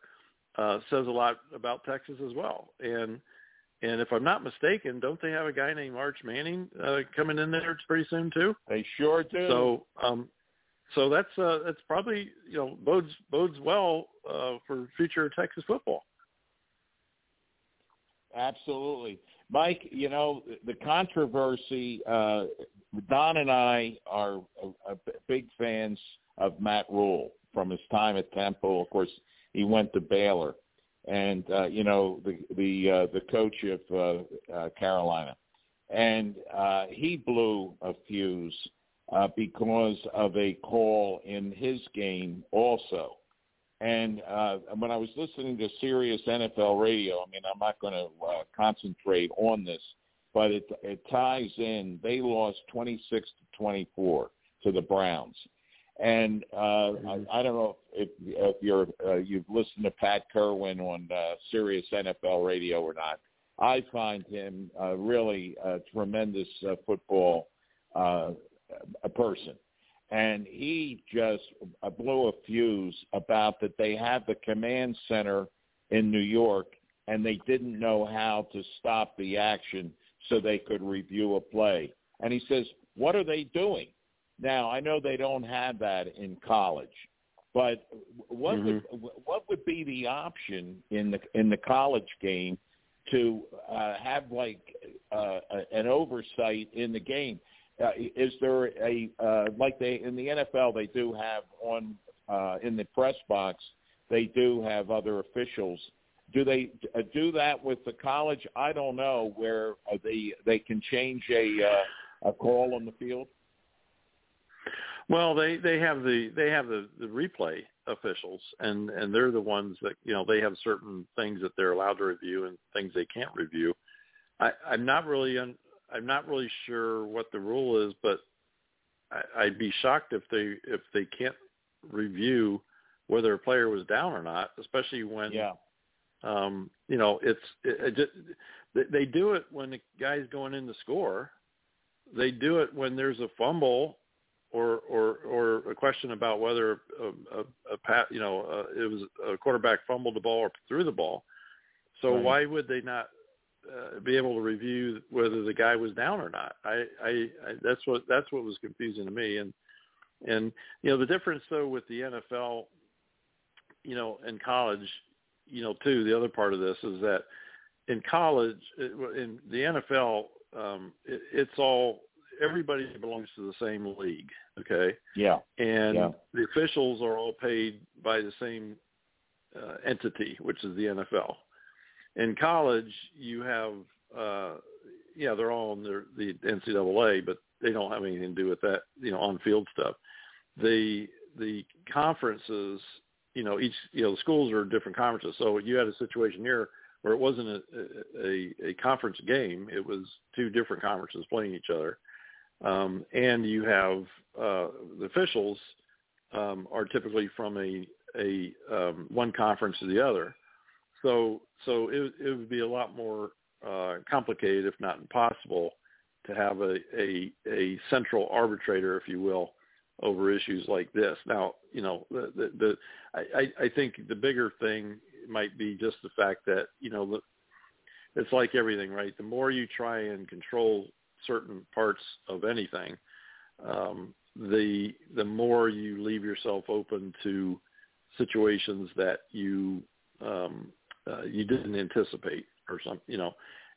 uh, says a lot about Texas as well. And and if I'm not mistaken, don't they have a guy named Arch Manning uh, coming in there pretty soon too? They sure do. So um, so that's uh, that's probably you know bodes bodes well uh, for future Texas football. Absolutely. Mike, you know, the controversy, uh, Don and I are uh, big fans of Matt Rhule from his time at Temple. Of course, he went to Baylor and, uh, you know, the, the, uh, the coach of, uh, uh, Carolina. And, uh, he blew a fuse, uh, because of a call in his game also. And uh, when I was listening to Sirius NFL Radio, I mean, I'm not going to uh, concentrate on this, but it it ties in. They lost 26 to 24 to the Browns, and uh, I, I don't know if, if you're uh, you've listened to Pat Kirwan on uh, Sirius NFL Radio or not. I find him uh, really a tremendous uh, football uh, a person and he just blew a fuse about that they have the command center in New York and they didn't know how to stop the action so they could review a play. And he says, "What are they doing?" Now, I know they don't have that in college, but what would what would be the option in the in the college game to uh, have like uh, an oversight in the game. Uh, is there a uh, like they in the NFL they do have on uh, in the press box they do have other officials. Do they uh, do that with the college? I don't know where uh, they they can change a uh, a call on the field. Well, they they have the they have the the replay officials, and and they're the ones that you know they have certain things that they're allowed to review and things they can't review. I, I'm not really un, I'm not really sure what the rule is, but I, I'd be shocked if they if they can't review whether a player was down or not, especially when Yeah. um, you know it's it, it just, they- they do it when the guy's going in to score. They do it when there's a fumble or or or a question about whether a, a, a pat you know uh, it was a quarterback fumbled the ball or threw the ball. So Right. why would they not uh, be able to review whether the guy was down or not? I, I I that's what that's what was confusing to me and and you know the difference though with the NFL, you know, in college, you know, too the other part of this is that in college it- in the NFL um it, it's all everybody belongs to the same league, okay? Yeah. and Yeah. the officials are all paid by the same uh, entity, which is the NFL. In college, you have, uh, yeah, they're all in the, the NCAA, but they don't have anything to do with that, you know, on-field stuff. The the conferences, you know, each you know, the schools are different conferences. So you had a situation here where it wasn't a, a, a conference game; it was two different conferences playing each other um, and you have uh, the officials um, are typically from a a um, one conference to the other. So so it, it would be a lot more uh, complicated, if not impossible, to have a, a a central arbitrator, if you will, over issues like this. Now, you know, the the, the I, I think the bigger thing might be just the fact that you know the, it's like everything, right? The more you try and control certain parts of anything, um, the the more you leave yourself open to situations that you um, uh, you didn't anticipate or something, you know.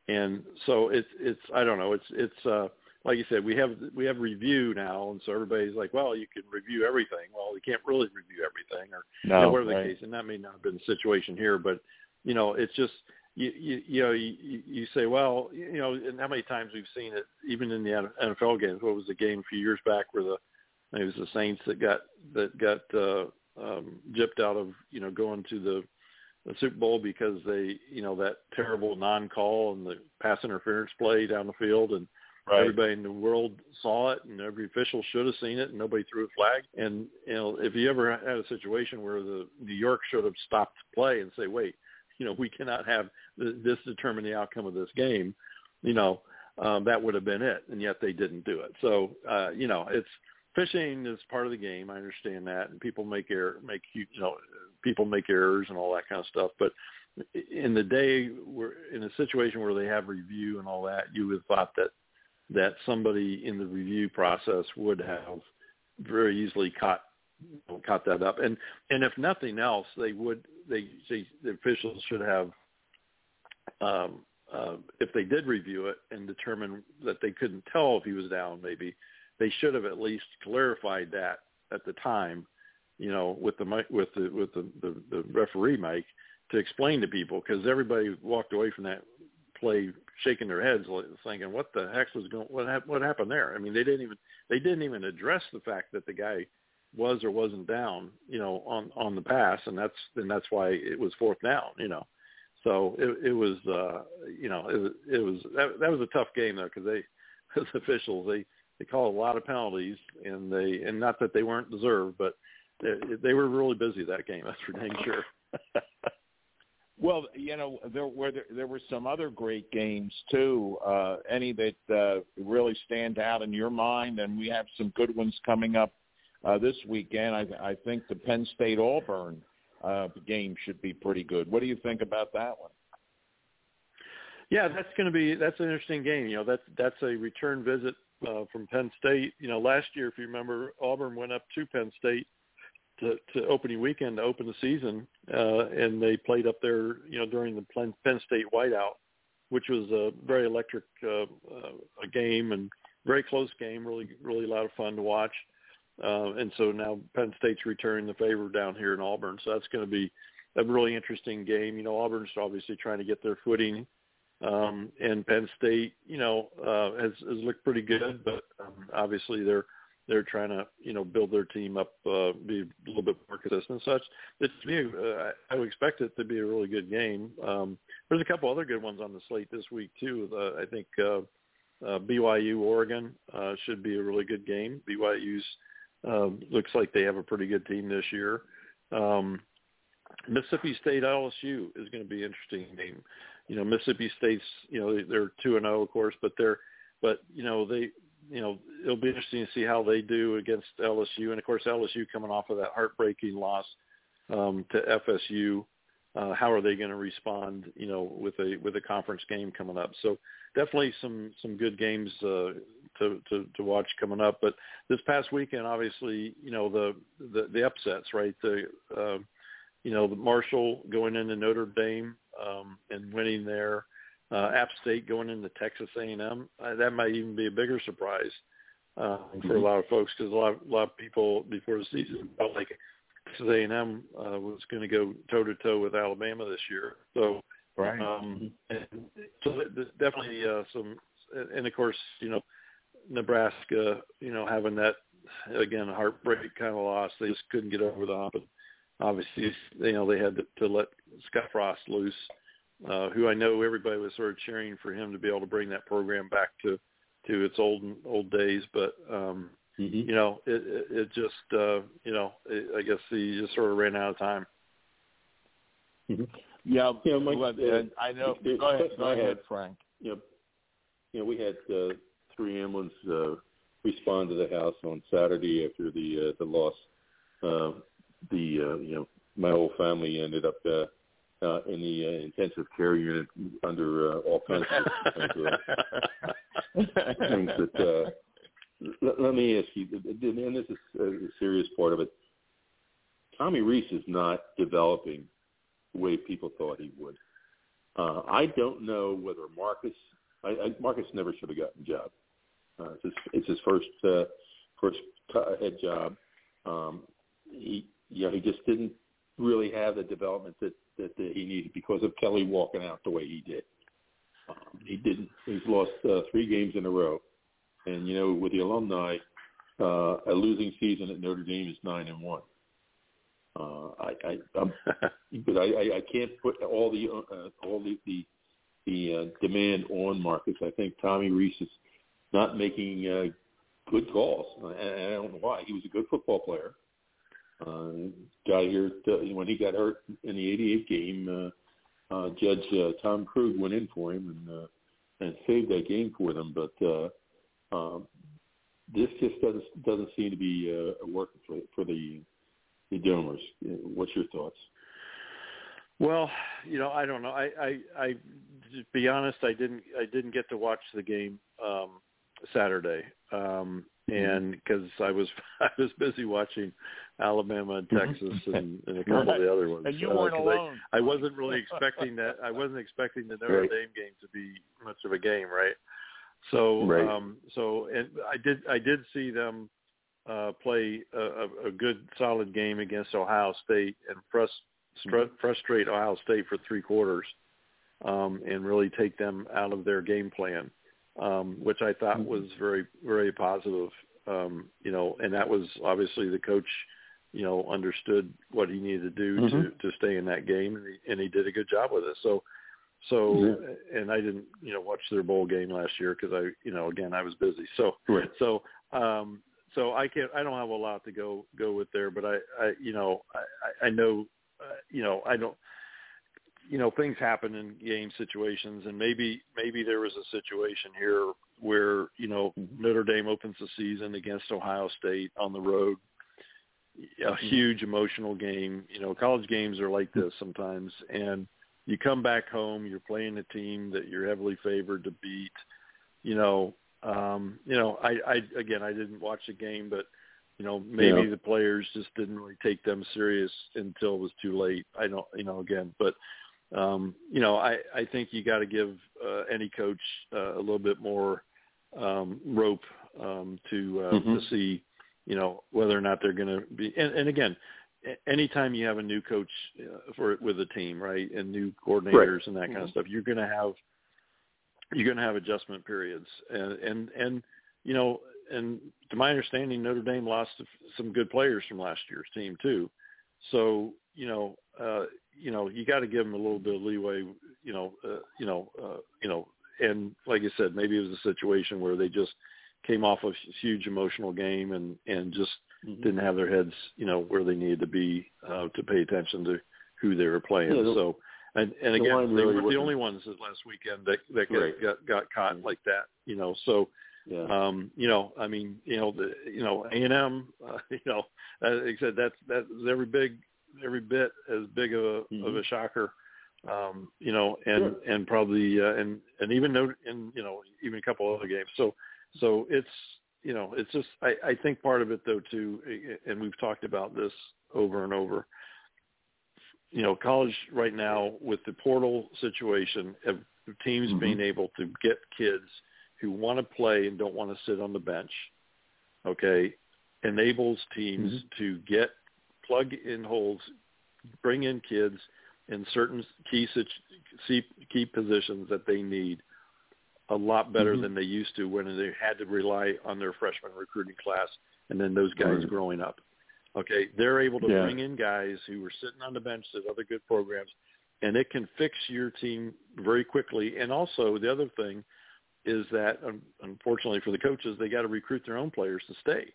And so it's it's I don't know it's it's uh, like you said we have we have review now, and so everybody's like, well, you can review everything. Well, you can't really review everything, or No. you know, whatever the case. And that may not have been the situation here, but you know, it's just you you, you know you, you say, well, you know, and how many times we've seen it, even in the NFL games. What was the game a few years back where the it was the Saints that got that got uh, um, gypped out of you know going to the the Super Bowl because they you know that terrible non-call and the pass interference play down the field and everybody in the world saw it and every official should have seen it and nobody threw a flag. And you know if you ever had a situation where the New York should have stopped play and say wait you know we cannot have th- this determine the outcome of this game you know um, that would have been it and yet they didn't do it. So uh, you know it's fishing is part of the game. I understand that. And people make error make you know people make errors and all that kind of stuff. But in the day where in a situation where they have review and all that you would have thought that that somebody in the review process would have very easily caught caught that up. And and if nothing else they would they, they the officials should have um uh, if they did review it and determine that they couldn't tell if he was down maybe they should have at least clarified that at the time you know with the with the with the the, the referee mic to explain to people because everybody walked away from that play shaking their heads thinking what the heck was going what hap- what happened there? I mean they didn't even they didn't even address the fact that the guy was or wasn't down you know on on the pass and that's and that's why it was fourth down you know. So it it was uh you know it, it was that, that was a tough game though because they as officials they they call a lot of penalties and they and not that they weren't deserved but they, they were really busy that game that's for dang sure Well, you know, there were there, there were some other great games too. Uh, any that uh, really stand out in your mind, and we have some good ones coming up uh, this weekend. I, I think the Penn State Auburn uh, game should be pretty good. What do you think about that one? Yeah, that's going to be that's an interesting game. You know, that's that's a return visit uh, from Penn State. You know, last year, if you remember, Auburn went up to Penn State to, to opening weekend to open the season, uh, and they played up there. You know, during the Penn State whiteout which was a very electric uh, uh, a game and very close game, really really a lot of fun to watch. Uh, and so now Penn State's returning the favor down here in Auburn, so that's going to be a really interesting game. You know, Auburn's obviously trying to get their footing, um, and Penn State, you know, uh, has, has looked pretty good, but um, obviously they're they're trying to you know build their team up, uh, be a little bit more consistent. It's, it's to me, uh, I would expect it to be a really good game. Um, there's a couple other good ones on the slate this week too. Uh, I think uh, uh, BYU Oregon uh, should be a really good game. BYU's uh, looks like they have a pretty good team this year. Um, Mississippi State LSU is going to be an interesting game. You know, Mississippi State's you know they're two and zero of course, but they're but you know they you know it'll be interesting to see how they do against LSU, and of course LSU coming off of that heartbreaking loss um, to FSU. Uh, how are they going to respond? You know, with a with a conference game coming up. So definitely some some good games uh, to, to to watch coming up. But this past weekend, obviously, you know the the, the upsets, right? The uh, you know the Marshall going into Notre Dame um, and winning there uh, App State going into Texas A&M. Uh, that might even be a bigger surprise uh, mm-hmm. for a lot of folks because a lot, of, a lot of people before the season felt like Texas A&M uh, was going to go toe to toe with Alabama this year. So, right. Um, and so definitely uh, some, and of course, you know, Nebraska, you know, having that again heartbreak kind of loss. They just couldn't get over the hump. And obviously, you know, they had to, to let Scott Frost loose uh, who I know everybody was sort of cheering for him to be able to bring that program back to to its old old days. But um, mm-hmm. you know, it it, it just uh, you know, it, I guess he just sort of ran out of time. Mm-hmm. Yeah, yeah, Mike, well, uh, I know. It, go ahead, go ahead, had, Frank. You know, you know, we had uh, three ambulance uh, respond to the house on Saturday after the uh, the loss. Uh, the uh, you know, my whole family ended up uh, uh, in the uh, intensive care unit under uh, all kinds of uh, things that. Uh, let, let me ask you, and this is a serious part of it. Tommy Rees is not developing the way people thought he would. Uh, I don't know whether Marcus. I, I, Marcus never should have gotten the job. Uh, it's, his, it's his first uh, first head job. Um, he, you know, he just didn't really have the development that that uh, he needed because of Kelly walking out the way he did. Um, he didn't. He's lost uh, three games in a row, and you know, with the alumni, uh, a losing season at Notre Dame is nine and one. Uh, I, I, I'm, but I, I, I can't put all the uh, all the the, the uh, demand on Marcus. I think Tommy Rees is not making uh, good calls, and I don't know why. He was a good football player. Uh, got here to, when he got hurt in the '88 game. Uh, uh, Judge uh, Tom Krug went in for him and uh, and saved that game for them. But uh, um, this just doesn't doesn't seem to be uh, working for for the the Domers. What's your thoughts? Well, you know, I don't know. I, I, I, to be honest, I didn't, I didn't get to watch the game um, Saturday. Um. And because I was I was busy watching Alabama and Mm-hmm. Texas and, and a couple of the other ones. And you uh, weren't alone. I, I wasn't really expecting that. I wasn't expecting the Notre Right. Dame game to be much of a game, right? So, Right. um, so and I did I did see them uh, play a, a, a good solid game against Ohio State and frust, stru- frustrate Ohio State for three quarters um, and really take them out of their game plan um, which I thought Mm-hmm. was very, very positive. Um, you know, and that was obviously the coach, you know, understood what he needed to do Mhm. to to stay in that game, and he, and he did a good job with it. So, so, and I didn't, you know, watch their bowl game last year because I, you know, again I was busy. So, Right. so, um, so I can't, I don't have a lot to go go with there, but I, I, you know, I, I know, uh, you know, I don't you know things happen in game situations and maybe maybe there was a situation here where you know Notre Dame opens the season against Ohio State on the road. A huge emotional game. You know college games are like this sometimes and you come back home you're playing a team that you're heavily favored to beat. You know um you know I I again I didn't watch the game but you know maybe Yeah. the players just didn't really take them serious until it was too late. I don't you know again but um, you know, I I think you got to give uh, any coach uh, a little bit more um, rope um, to uh, Mhm. to see, you know, whether or not they're going to be. And, and again, anytime you have a new coach uh, for with a team, right, and new coordinators and that kind of stuff, you're going to have you're going to have adjustment periods, and and and you know, and to my understanding, Notre Dame lost some good players from last year's team too. So you know, uh, you know, you got to give them a little bit of leeway. You know, uh, you know, uh, you know, and like I said, maybe it was a situation where they just came off a huge emotional game and and just Mhm. didn't have their heads, you know, where they needed to be uh, to pay attention to who they were playing. Yeah, the- so, and and again, line they really weren't the only ones that last weekend that that got Right. got, got caught like that, you know. So, Yeah. um, you know, I mean, you know, the, you know, A and M, uh, you know, uh, like I said, that's that's every big, every bit as big of a of Mhm. a shocker, um, you know, and Sure. and probably uh, and and even no, in you know, even a couple other games. So, so it's you know, it's just I, I think part of it though too, and we've talked about this over and over. You know, college right now with the portal situation of teams Mhm. being able to get kids who want to play and don't want to sit on the bench, okay, enables teams to get plug in holes, bring in kids in certain key key- positions that they need a lot better Mhm. than they used to when they had to rely on their freshman recruiting class and then those guys Right. growing up. Okay, they're able to Yeah. bring in guys who were sitting on the bench at other good programs, and it can fix your team very quickly. And also, the other thing is that, um, unfortunately for the coaches, they got to recruit their own players to stay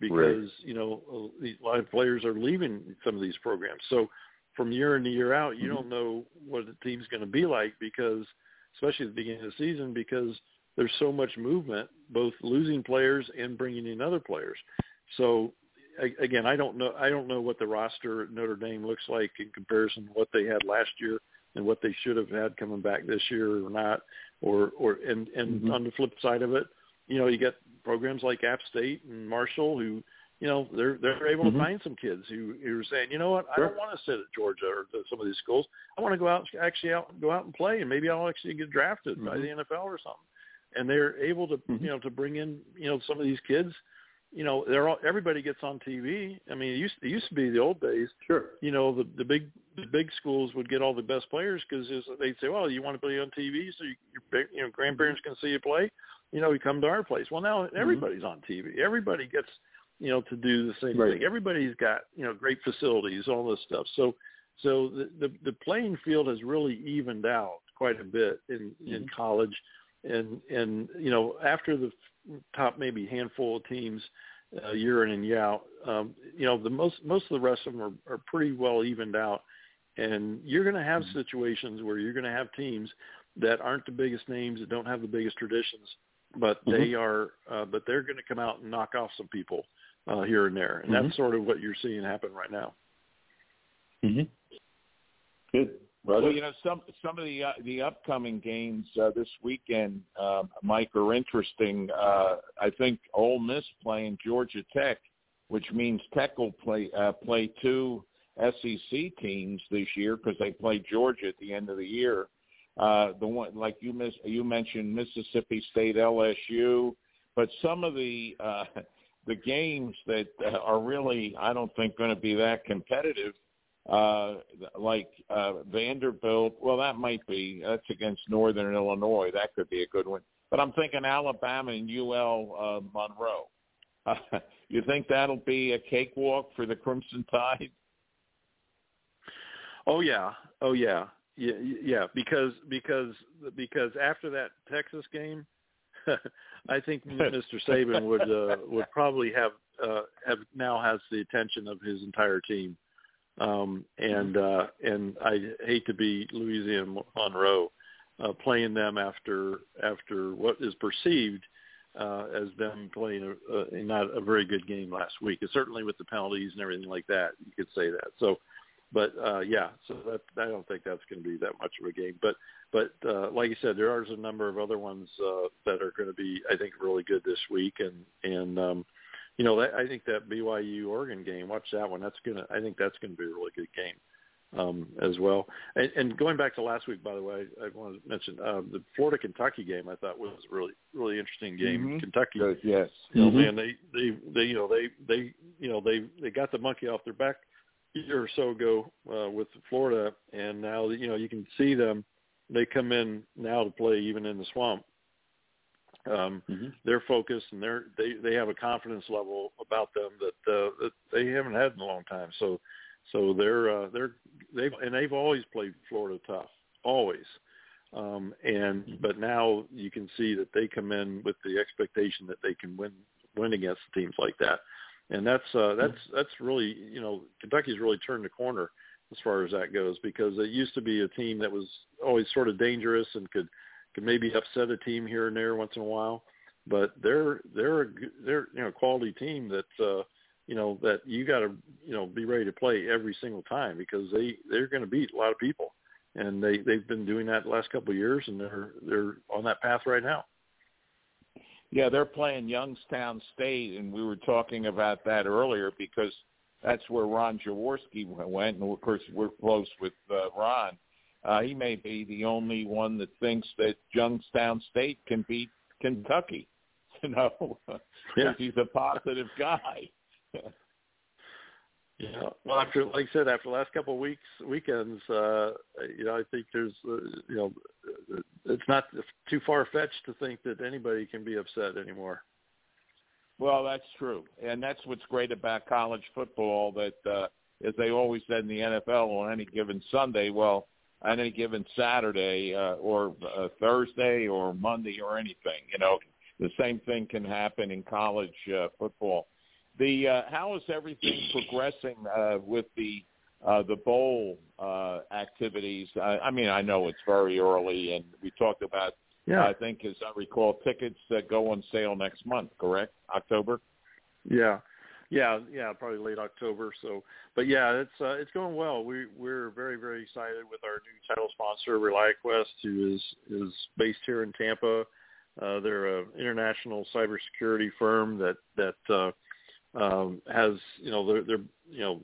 because you know a lot of players are leaving some of these programs. So from year in to year out, you Mhm. don't know what the team's going to be like because, especially at the beginning of the season, because there's so much movement, both losing players and bringing in other players. So again, I don't know. I don't know what the roster at Notre Dame looks like in comparison to what they had last year and what they should have had coming back this year or not. Or or and and Mhm. on the flip side of it, you know, you get programs like App State and Marshall who, you know, they're they're able Mhm. to find some kids who who are saying, you know what, I don't want to sit at Georgia or the, some of these schools. I want to go out actually out go out and play, and maybe I'll actually get drafted by Mhm. the NFL or something. And they're able to, Mhm. you know, to bring in, you know, some of these kids. You know, they're all everybody gets on TV. I mean, it used it used to be the old days Sure. you know the the big the big schools would get all the best players because they'd say, well, you want to play on TV, so you, your you know grandparents can see you play. You know, you come to our place. Well, now everybody's on TV. Everybody gets you know to do the same Right. thing. Everybody's got you know great facilities, all this stuff. So so the the, the playing field has really evened out quite a bit in in Mhm. college, and and you know after the top maybe handful of teams uh, year in and year out. Um, you know, the most most of the rest of them are, are pretty well evened out, and you're going to have Mhm. situations where you're going to have teams that aren't the biggest names that don't have the biggest traditions, but Mhm. they are, uh, but they're going to come out and knock off some people uh, here and there, and Mhm. that's sort of what you're seeing happen right now. Mm-hmm. Good. Roger? Well, you know, some some of the uh, the upcoming games uh, this weekend, uh, Mike, are interesting. Uh, I think Ole Miss playing Georgia Tech, which means Tech will play uh, play two SEC teams this year because they play Georgia at the end of the year. Uh, the one like you miss you mentioned Mississippi State, LSU, but some of the uh, the games that uh, are really I don't think going to be that competitive uh, like uh, Vanderbilt. Well, that might be. That's against Northern Illinois. That could be a good one. But I'm thinking Alabama and UL uh, Monroe. Uh, you think that'll be a cakewalk for the Crimson Tide? Oh yeah, oh yeah, yeah, yeah. Because because because after that Texas game, I think Mr. Saban would uh, would probably have uh, have now has the attention of his entire team. Um, and uh, and I hate to be Louisiana Monroe uh, playing them after after what is perceived uh, as them playing a, a, not a very good game last week. And certainly with the penalties and everything like that, you could say that. So, but uh, yeah, so that I don't think that's going to be that much of a game. But but uh, like you said, there are a number of other ones uh, that are going to be I think really good this week. And and um, you know that, I think that BYU Oregon game, watch that one. That's gonna I think that's going to be a really good game. um, as well. And, and going back to last week, by the way, I, I wanted to mention uh, the Florida Kentucky game. I thought was a really really interesting game. Mhm. Kentucky, yes. you know, Mhm. man, they they they you know they they you know they they got the monkey off their back year or so ago uh, with Florida, and now you know you can see them. They come in now to play even in the swamp. Um, Mhm. they're focused and they're they they have a confidence level about them that uh, that they haven't had in a long time. So so they're uh, they're they've and they've always played Florida tough, always. Um, and but now you can see that they come in with the expectation that they can win win against teams like that, and that's uh, that's that's really you know Kentucky's really turned the corner as far as that goes because it used to be a team that was always sort of dangerous and could could maybe upset a team here and there once in a while, but they're they're a they're you know a quality team that uh, you know that you got to you know be ready to play every single time because they they're going to beat a lot of people, and they they've been doing that the last couple of years and they're they're on that path right now. Yeah, they're playing Youngstown State, and we were talking about that earlier because that's where Ron Jaworski went, and of course we're close with uh, Ron. Uh, he may be the only one that thinks that Youngstown State can beat Kentucky. You know, Yeah. he's a positive guy. Yeah. Well, after like I said, after the last couple of weeks weekends, uh, you know, I think there's uh, you know, uh, it's not too far fetched to think that anybody can be upset anymore. Well, that's true, and that's what's great about college football. That, uh, as they always said in the NFL, on any given Sunday, well, on any given Saturday uh, or uh, Thursday or Monday or anything, you know, the same thing can happen in college uh, football. The uh, how is everything progressing uh, with the uh, the bowl uh, activities? I, I mean, I know it's very early, and we talked about Yeah. I think, as I recall, tickets that go on sale next month. Correct? October. Yeah, yeah, yeah, probably late October. So, but yeah, it's uh, it's going well. We we're very very excited with our new title sponsor, ReliaQuest, who is is based here in Tampa. Uh, they're an international cybersecurity firm that that uh, um, has you know they're they're you know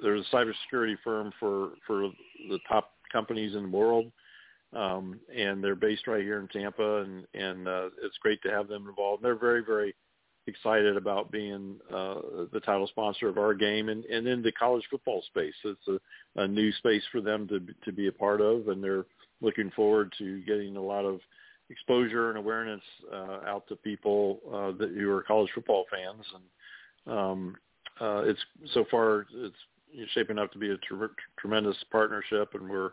they're a cybersecurity firm for for the top companies in the world. Um, and they're based right here in Tampa, and and uh, it's great to have them involved. They're very very excited about being uh, the title sponsor of our game and, and in the college football space. It's a, a new space for them to to be a part of, and they're looking forward to getting a lot of exposure and awareness uh, out to people uh, that who are college football fans. And um, uh, it's so far it's shaping up to be a tre- tremendous partnership, and we're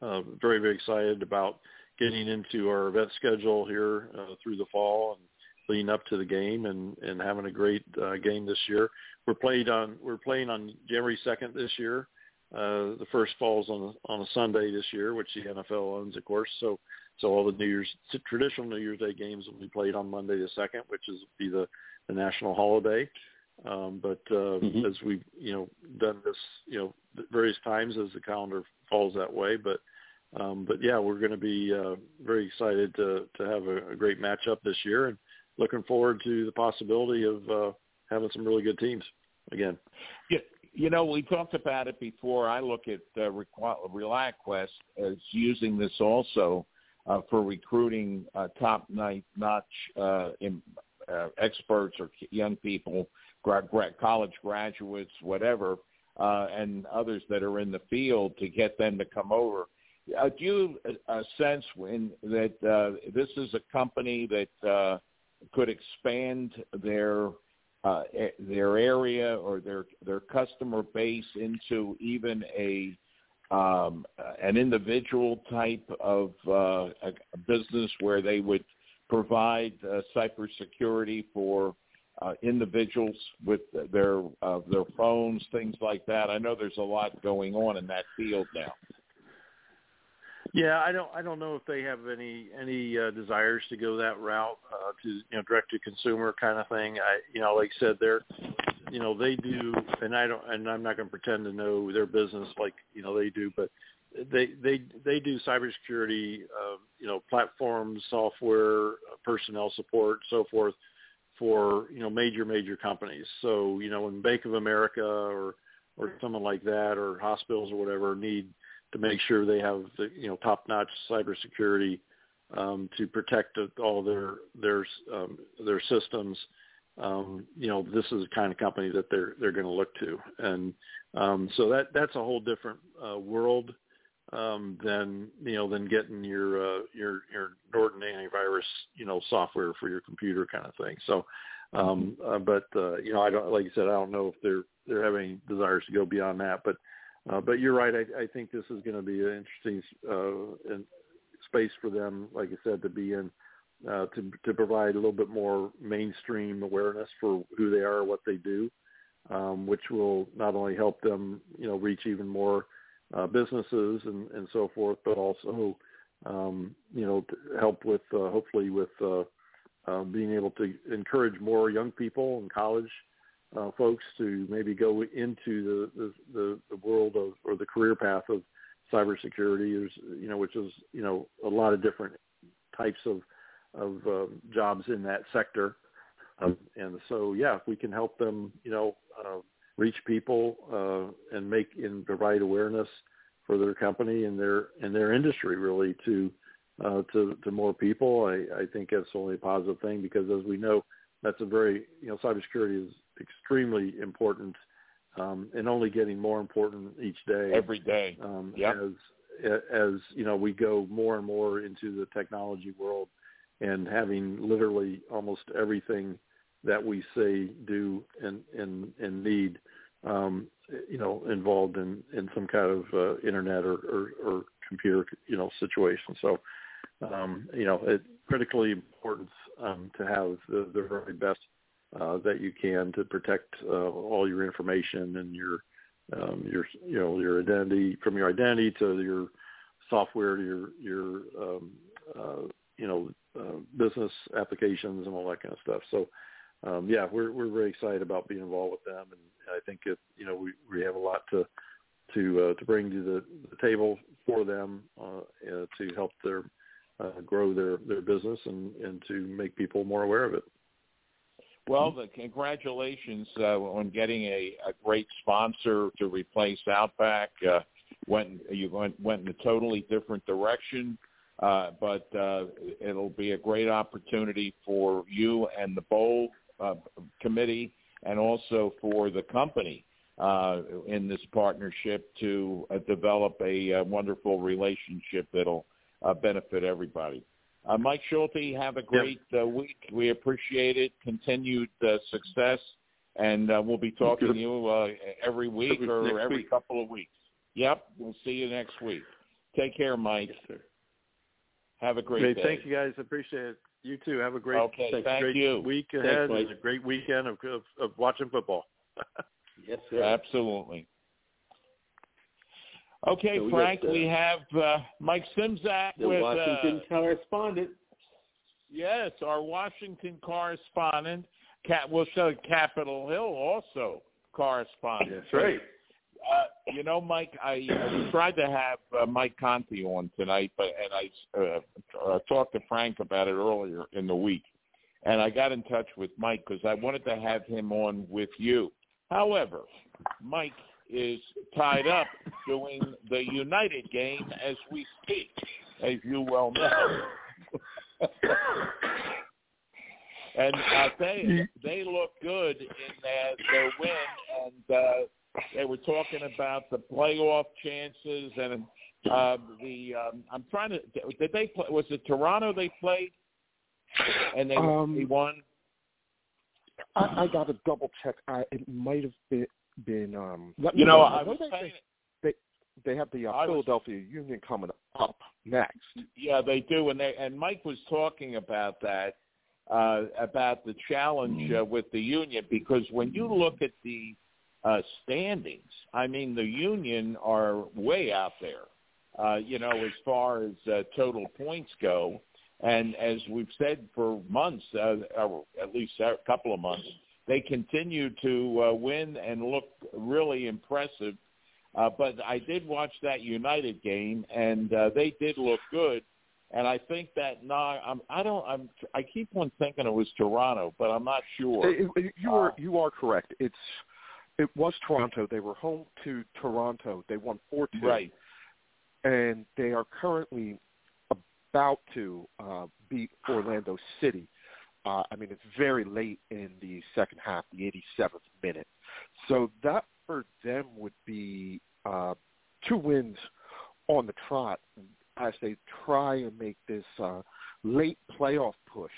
uh, very very excited about getting into our event schedule here uh, through the fall and leading up to the game and and having a great uh, game this year. We're played on we're playing on January second this year. Uh, the first falls on a, on a Sunday this year, which the NFL owns, of course. So so all the New Year's traditional New Year's Day games will be played on Monday the second, which is be the the national holiday. Um, but uh, Mhm. as we've you know done this you know various times as the calendar falls that way, but um, but yeah, we're going to be uh, very excited to to have a, a great matchup this year, and looking forward to the possibility of uh, having some really good teams again. Yeah, you know, we talked about it before. I look at uh, Requ- ReliaQuest as using this also uh, for recruiting uh, top-notch uh, in, uh, experts or young people, college graduates, whatever, uh, and others that are in the field to get them to come over. Uh, do you uh, sense when that uh, this is a company that uh, could expand their uh, their area or their their customer base into even a um, an individual type of uh, a business where they would provide uh, cybersecurity for uh, individuals with their uh, their phones, things like that. I know there's a lot going on in that field now. Yeah, I don't I don't know if they have any any uh, desires to go that route uh, to you know direct to consumer kind of thing. I you know like I said they're you know they do and I don't and I'm not going to pretend to know their business like you know they do, but they they they do cybersecurity uh, you know platforms, software, personnel support, so forth for you know major major companies. So you know when Bank of America or or someone like that or hospitals or whatever need to make sure they have the you know top notch cybersecurity um, to protect all their their um, their systems. Um, you know, this is the kind of company that they're they're going to look to, and um, so that that's a whole different uh, world um, than you know than getting your uh, your your Norton antivirus you know software for your computer kind of thing. So, um, uh, but uh, you know I don't like you said I don't know if they're they're having desires to go beyond that, but uh, but you're right. I, I think this is going to be an interesting uh, space for them, like I said, to be in. Uh, to to provide a little bit more mainstream awareness for who they are, what they do, um, which will not only help them, you know, reach even more uh, businesses and, and so forth, but also, um, you know, help with uh, hopefully with uh, uh, being able to encourage more young people and college uh, folks to maybe go into the, the, the, world of or the career path of cybersecurity. You know, which is, you know, a lot of different types of of uh, jobs in that sector. Um, and so, yeah, if we can help them, you know, uh, reach people uh, and make and provide awareness for their company and their and their industry really to uh, to to more people. I, I think that's only a positive thing because as we know, that's a very you know cybersecurity is extremely important um, and only getting more important each day. Every day, um, yep. as as you know we go more and more into the technology world and having literally almost everything that we say, do, and and and need, um, you know, involved in in some kind of uh, internet or, or or computer, you know, situation. So, um, you know, it's critically important um, to have the, the very best uh, that you can to protect uh, all your information and your um, your you know your identity from your identity to your software to your your um, uh, you know uh, business applications and all that kind of stuff. So um, yeah, we're we're very excited about being involved with them, and I think you know we we have a lot to to uh, to bring to the, the table for them uh, uh, to help their uh, grow their their business and and to make people more aware of it. Well, the congratulations uh, on getting a, a great sponsor to replace Outback. Uh, went you went went in a totally different direction, uh, but uh, it'll be a great opportunity for you and the bowl uh, committee and also for the company uh, in this partnership to uh, develop a, uh, wonderful relationship that'll uh, benefit everybody. Uh, Mike Schulte, have a great uh, week. We appreciate it. Continued uh, success, and uh, we'll be talking to you uh, every week Every- or every week. couple of weeks. Yep, we'll see you next week. Take care, Mike. Yes. Have a great Great. day. Thank you guys. Appreciate it. You too. Have a great, Okay, thanks. thank great you. week ahead Mike. and a great weekend of, of, of watching football. Yes, sir. Absolutely. Okay, So we got, Frank, uh, we have uh, Mike Simzak The with Washington uh, correspondent. yes, our Washington correspondent. Cat, we'll show Capitol Hill also correspondent. That's right. Uh, you know, Mike, I, I tried to have uh, Mike Conti on tonight, but and I uh, uh, talked to Frank about it earlier in the week, and I got in touch with Mike because I wanted to have him on with you. However, Mike is tied up doing the United game as we speak, as you well know. and uh, they they look good in their, their win, and uh, they were talking about the playoff chances and uh, the. Um, I'm trying to. Did they play? Was it Toronto they played? And they, Um, they won. I, I got to double check. I, it might have been been. Um, let You know, know. I was they, saying. they they have the uh, I was- Philadelphia Union coming up next. Yeah, they do, and they and Mike was talking about that uh, about the challenge uh, with the union because when you look at the uh, standings, I mean the union are way out there. Uh, you know, as far as uh, total points go, and as we've said for months, uh, or at least a couple of months, they continue to uh, win and look really impressive. Uh, but I did watch that United game, and uh, they did look good. And I think that now I'm, I don't I'm I keep on thinking it was Toronto, but I'm not sure. You are you are correct. It's It was Toronto. They were home to Toronto. They won four two. Right. And they are currently about to uh, beat Orlando City. Uh, I mean, it's very late in the second half, the 87th minute. So that for them would be uh, two wins on the trot as they try and make this uh, late playoff push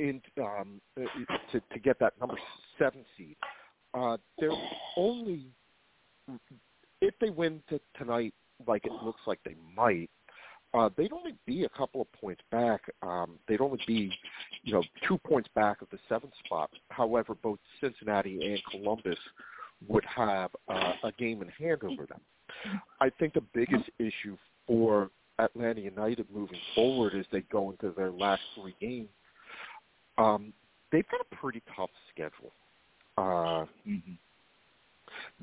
in um, to, to get that number seven seed. Uh, they're only if they win t- tonight, like it looks like they might. Uh, they'd only be a couple of points back. Um, they'd only be, you know, two points back of the seventh spot. However, both Cincinnati and Columbus would have uh, a game in hand over them. I think the biggest issue for Atlanta United moving forward as they go into their last three games, um, they've got a pretty tough schedule. Uh, Mm-hmm.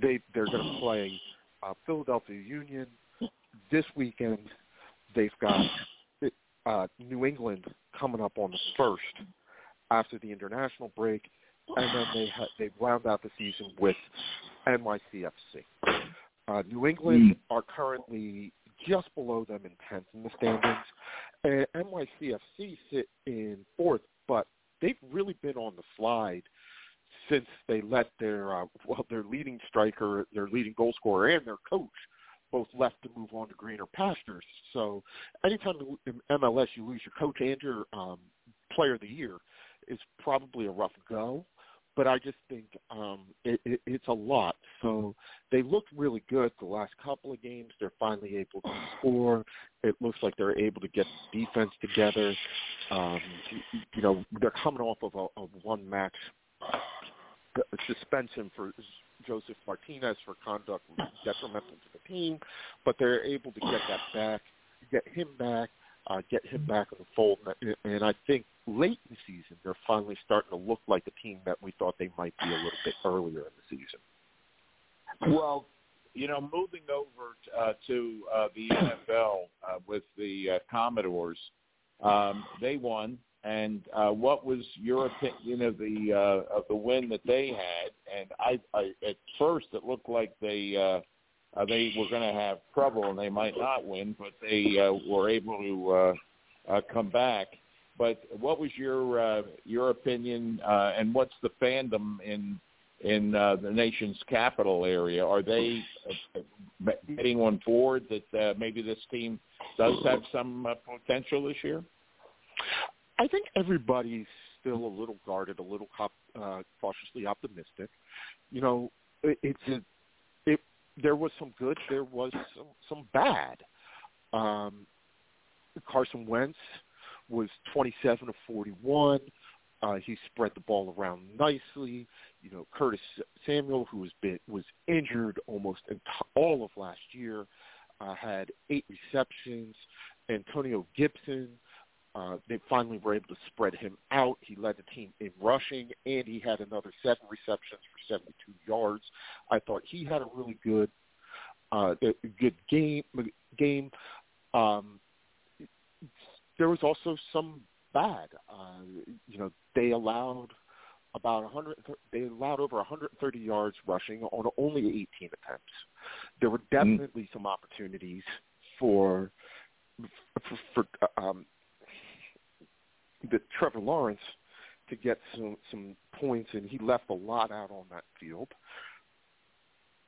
they they're going to play uh, Philadelphia Union this weekend. They've got uh, New England coming up on the first after the international break, and then they ha- they round out the season with NYCFC. Uh, New England are currently just below them in tenth in the standings, and NYCFC sit in fourth, but they've really been on the slide since they let their uh, well their leading striker, their leading goal scorer, and their coach both left to move on to greener pastures. So anytime in MLS you lose your coach and your um, player of the year is probably a rough go. But I just think um, it, it, it's a lot. So they looked really good the last couple of games. They're finally able to score. It looks like they're able to get defense together. Um, you know, they're coming off of a, a one match suspension for Josef Martinez for conduct detrimental to the team, but they're able to get that back, get him back, uh, get him back in the fold. And I think late in the season, they're finally starting to look like the team that we thought they might be a little bit earlier in the season. Well, you know, moving over uh, to uh, the NFL uh, with the uh, Commanders, um, they won. And uh, what was your opinion of the uh, of the win that they had? And I, I at first it looked like they uh, uh, they were going to have trouble and they might not win, but they uh, were able to uh, uh, come back. But what was your uh, your opinion, uh, and what's the fandom in in uh, the nation's capital area? Are they uh, getting on board that uh, maybe this team does have some uh, potential this year? I think everybody's still a little guarded, a little uh, cautiously optimistic. You know, it, it's a, it. There was some good, there was some, some bad. Um, Carson Wentz was 27 of 41. Uh, he spread the ball around nicely. You know, Curtis Samuel, who was been, was injured almost all of last year, uh, had eight receptions. Antonio Gibson, uh, they finally were able to spread him out. He led the team in rushing, and he had another seven receptions for 72 yards. I thought he had a really good, uh, good game. Game. Um, there was also some bad. Uh, you know, they allowed about 100. They allowed over 130 yards rushing on only 18 attempts. There were definitely mm. some opportunities for for, for um, the Trevor Lawrence to get some some points, and he left a lot out on that field.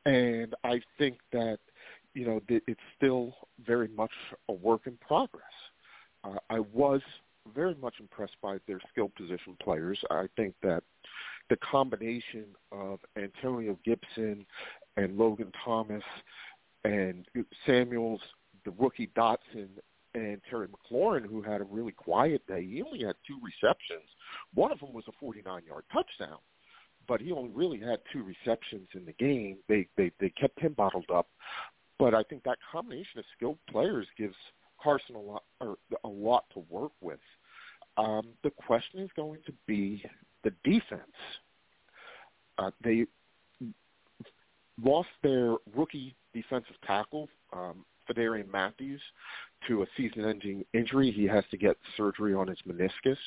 And I think that you know it's still very much a work in progress. Uh, I was very much impressed by their skill position players. I think that the combination of Antonio Gibson and Logan Thomas and Samuels, the rookie Dotson, and Terry McLaurin, who had a really quiet day. He only had two receptions. One of them was a 49-yard touchdown, but he only really had two receptions in the game. They they they kept him bottled up, but I think that combination of skilled players gives Carson a lot or a lot to work with. Um, the question is going to be the defense. Uh, they lost their rookie defensive tackle, um, Phidarian Mathis, to a season-ending injury. He has to get surgery on his meniscus.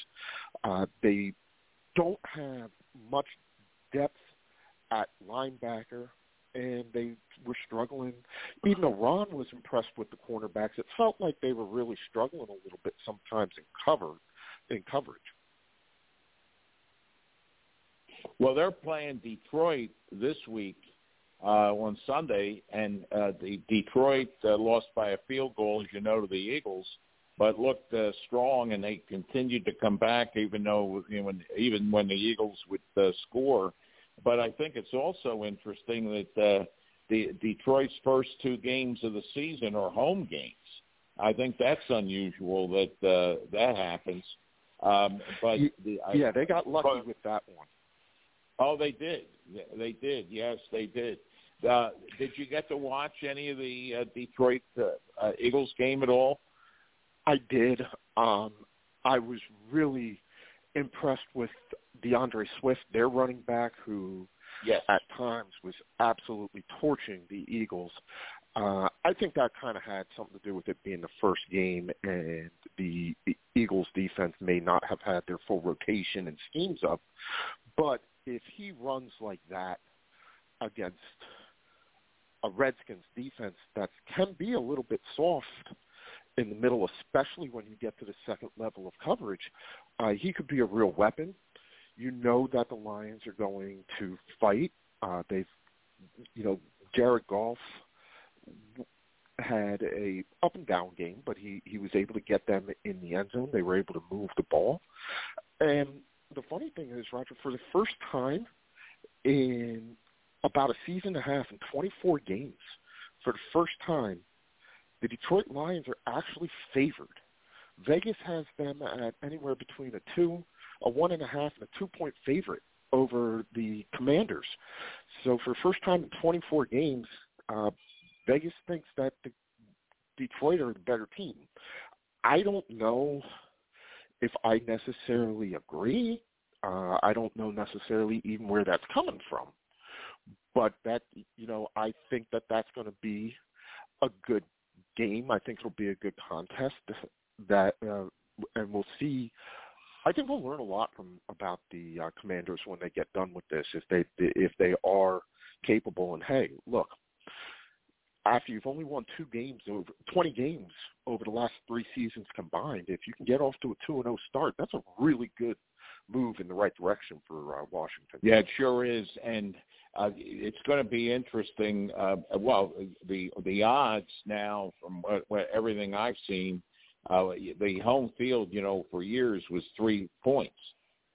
Uh, they don't have much depth at linebacker, and they were struggling. Even though Ron was impressed with the cornerbacks, it felt like they were really struggling a little bit sometimes in cover in coverage. Well, they're playing Detroit this week uh, on Sunday, and uh, the Detroit uh, lost by a field goal, as you know, to the Eagles, but looked uh, strong, and they continued to come back, even though you know, when, even when the Eagles would uh, score. But I think it's also interesting that uh, the Detroit's first two games of the season are home games. I think that's unusual that uh, that happens. Um, but the, yeah, they got lucky but, with that one. Oh, they did. They did. Yes, they did. Uh, did you get to watch any of the uh, Detroit uh, uh, Eagles game at all? I did. Um, I was really impressed with DeAndre Swift, their running back, who yes. at times was absolutely torching the Eagles. Uh, I think that kind of had something to do with it being the first game, and the, the Eagles' defense may not have had their full rotation and schemes up. But if he runs like that against a Redskins defense that can be a little bit soft in the middle, especially when you get to the second level of coverage, uh, he could be a real weapon. You know that the Lions are going to fight. Uh, they've, you know, Jared Goff had a up and down game, but he he was able to get them in the end zone. They were able to move the ball, and the funny thing is, Roger, for the first time in about a season and a half in 24 games, for the first time, the Detroit Lions are actually favored. Vegas has them at anywhere between a two, a one and a half, and a two-point favorite over the Commanders. So for the first time in 24 games, uh, Vegas thinks that the Detroit are the better team. I don't know if I necessarily agree. Uh, I don't know necessarily even where that's coming from. But that, you know, I think that that's going to be a good game. I think it'll be a good contest. That, uh, and we'll see. I think we'll learn a lot from about the uh, Commanders when they get done with this. If they if they are capable, and hey, look, after you've only won two games over 20 games over the last three seasons combined, if you can get off to a 2 and 0 start, that's a really good move in the right direction for uh, Washington. Yeah, it sure is, and uh, it's going to be interesting. Uh, well, the the odds now, from what, what, everything I've seen, uh, the home field, you know, for years was three points.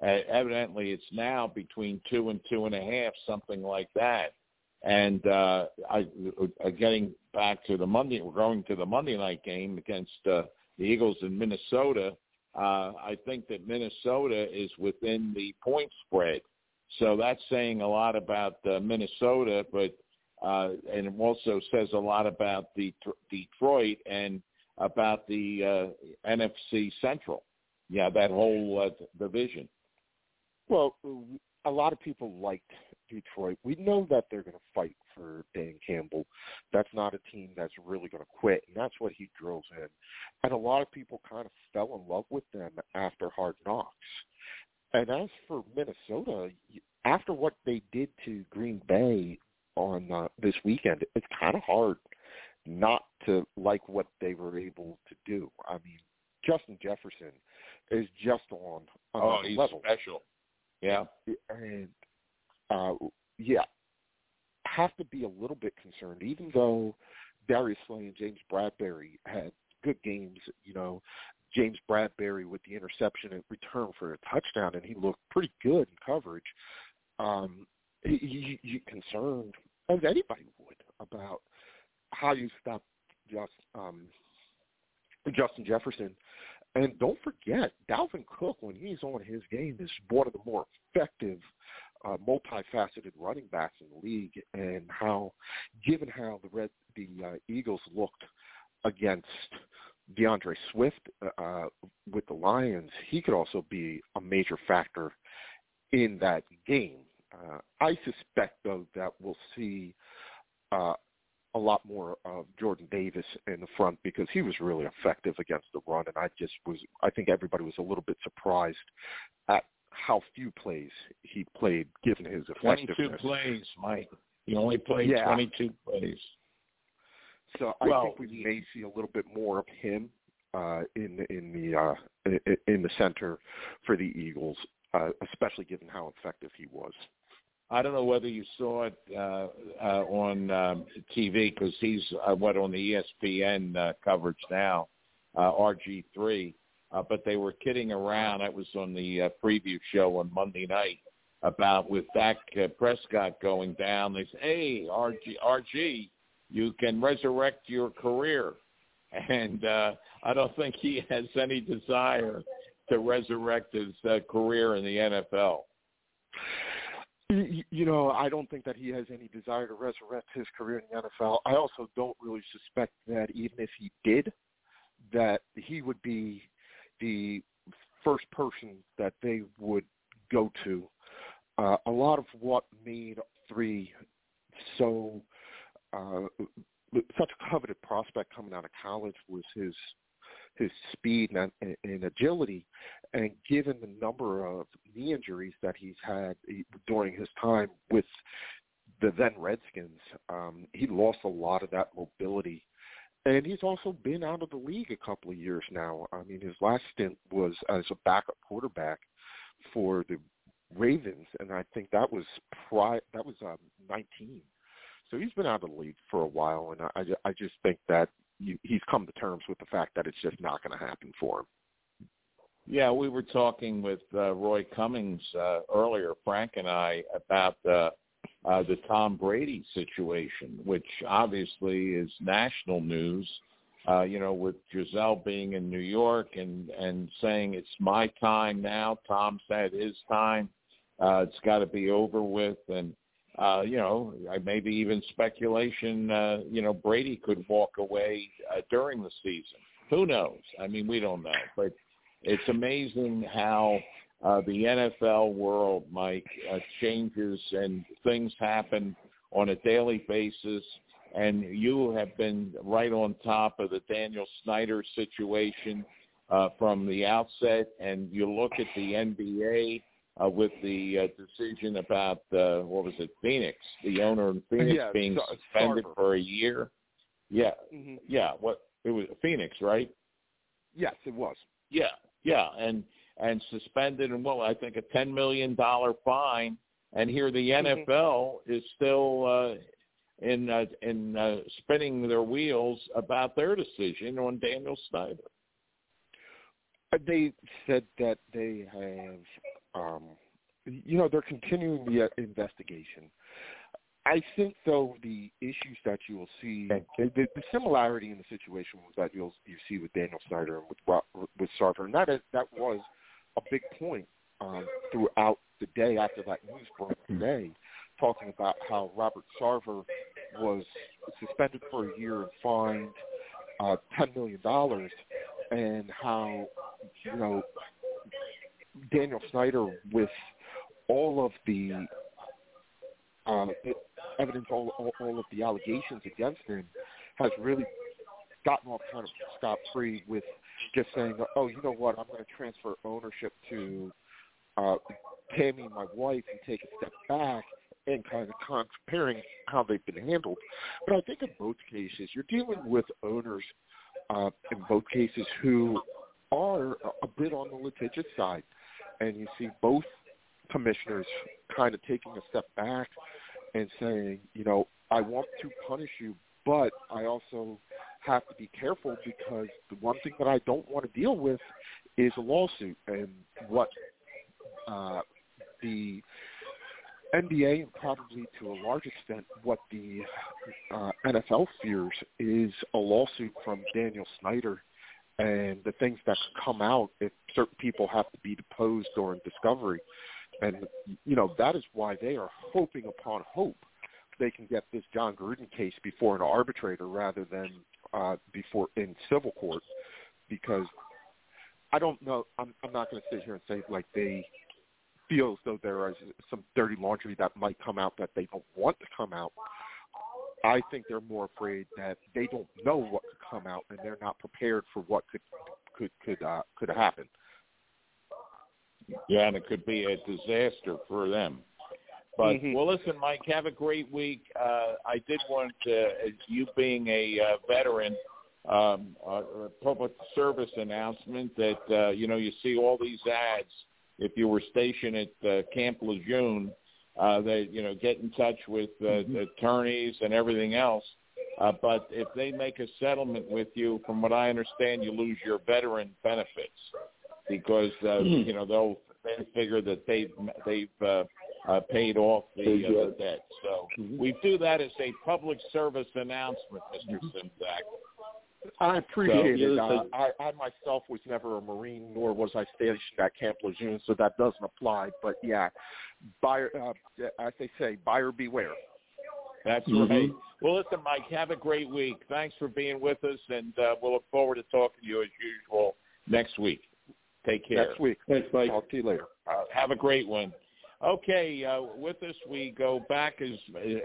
Uh, evidently, it's now between two and two and a half, something like that. And uh, I, uh, getting back to the Monday, we're going to the Monday night game against uh, the Eagles in Minnesota. Uh, I think that Minnesota is within the point spread, so that's saying a lot about uh, Minnesota, but uh, and it also says a lot about the Detroit and about the uh, NFC Central. Yeah, that whole uh, division. Well, a lot of people liked Detroit. We know that they're going to fight for Dan Campbell. That's not a team that's really going to quit, and that's what he drills in. And a lot of people kind of fell in love with them after Hard Knocks. And as for Minnesota, after what they did to Green Bay on uh, this weekend, it's kind of hard not to like what they were able to do. I mean, Justin Jefferson is just on another oh, he's level. special. Yeah, and uh, yeah, have to be a little bit concerned, even though Darius Slay and James Bradberry had good games. You know, James Bradberry with the interception and return for a touchdown, and he looked pretty good in coverage. Um, you, you concerned, as anybody would, about how you stop just um, Justin Jefferson. And don't forget, Dalvin Cook, when he's on his game, is one of the more effective uh, multifaceted running backs in the league, and how, given how the red the uh, Eagles looked against DeAndre Swift uh, with the Lions, he could also be a major factor in that game. Uh, I suspect, though, that we'll see uh, a lot more of Jordan Davis in the front because he was really effective against the run, and I just was. I think everybody was a little bit surprised at how few plays he played given his effectiveness. Twenty-two plays, Mike. He only played Yeah. twenty-two plays. So I Well, think we may see a little bit more of him uh, in in the uh, in the center for the Eagles, uh, especially given how effective he was. I don't know whether you saw it uh, uh, on um, TV because he's uh, what on the ESPN uh, coverage now, uh, RG3. Uh, but they were kidding around. That was on the uh, preview show on Monday night about with Dak uh, Prescott going down. They say, "Hey, RG, RG, you can resurrect your career," and uh, I don't think he has any desire to resurrect his uh, career in the NFL. You know, I don't think that he has any desire to resurrect his career in the NFL. I also don't really suspect that even if he did, that he would be the first person that they would go to. Uh, a lot of what made three so uh, such a coveted prospect coming out of college was his his speed and, and agility, and given the number of knee injuries that he's had during his time with the then Redskins, um, he lost a lot of that mobility. And he's also been out of the league a couple of years now. I mean, his last stint was as a backup quarterback for the Ravens, and I think that was pri- that was um, 19. So he's been out of the league for a while, and I, I just think that he's come to terms with the fact that it's just not going to happen for him. Yeah, we were talking with uh, Roy Cummings uh, earlier, Frank and I, about uh, uh, the Tom Brady situation, which obviously is national news. Uh, you know, with Gisele being in New York and and saying it's my time now. Tom said his time. Uh, it's got to be over with, and uh, you know, maybe even speculation. Uh, you know, Brady could walk away uh, during the season. Who knows? I mean, we don't know, but it's amazing how uh, the NFL world, Mike, uh, changes and things happen on a daily basis. And you have been right on top of the Daniel Snyder situation uh, from the outset. And you look at the NBA uh, with the uh, decision about uh, what was it, Phoenix, the owner in Phoenix Yeah, being Sar- suspended Sarver. for a year. Yeah, Mm-hmm. yeah. What it was Phoenix, right? Yes, it was. Yeah, yeah, and and suspended and well, I think a ten million dollar fine. And here the. NFL is still uh, in uh, in uh, spinning their wheels about their decision on Daniel Snyder. Uh, They said that they have, um, you know, they're continuing the uh, investigation. I think, though, the issues that you will see, the, the similarity in the situation that you'll you see with Daniel Snyder and with with Sarver, and that is that was a big point um, throughout the day after that news broke today, talking about how Robert Sarver was suspended for a year and fined uh, ten million dollars, and how you know Daniel Snyder with all of the uh, evidence, all, all, all of the allegations against him, has really gotten off kind of scot free with just saying, "Oh, you know what? I'm going to transfer ownership to uh, Tammy, my wife, and take a step back." And kind of comparing how they've been handled, but I think in both cases you're dealing with owners uh, in both cases who are a- bit on the litigious side, and you see both commissioners kind of taking a step back and saying, you know, I want to punish you, but I also have to be careful because the one thing that I don't want to deal with is a lawsuit. And what uh, the NBA and probably to a large extent what the uh, NFL fears is a lawsuit from Daniel Snyder and the things that come out if certain people have to be deposed during discovery. And, you know, that is why they are hoping upon hope they can get this Jon Gruden case before an arbitrator rather than uh, before in civil court because I don't know. I'm, I'm not going to sit here and say like they feel as though there is some dirty laundry that might come out that they don't want to come out. I think they're more afraid that they don't know what could come out and they're not prepared for what could could could uh, could happen. Yeah, and it could be a disaster for them. But Mhm. well, listen, Mike, have a great week. Uh, I did want to, as you being a uh, veteran, um, a public service announcement that uh, you know you see all these ads. If you were stationed at uh, Camp Lejeune, uh, they you know get in touch with uh, the attorneys and everything else. Uh, but if they make a settlement with you, from what I understand, you lose your veteran benefits because uh, Hmm. you know they'll they figure that they've they've uh, uh, paid off the, uh, the debt. So Mhm. we do that as a public service announcement, Mr. Simzak. I appreciate So- it. Uh, I, I myself was never a Marine, nor was I stationed at Camp Lejeune, so that doesn't apply. But yeah, buyer, uh, as they say, buyer beware. That's Mhm. right. Well, listen, Mike, have a great week. Thanks for being with us, and uh, we'll look forward to talking to you as usual next week. Take care. Next week. Thanks, Mike. Talk to you later. Uh, have a great one. Okay, uh, with us we go back as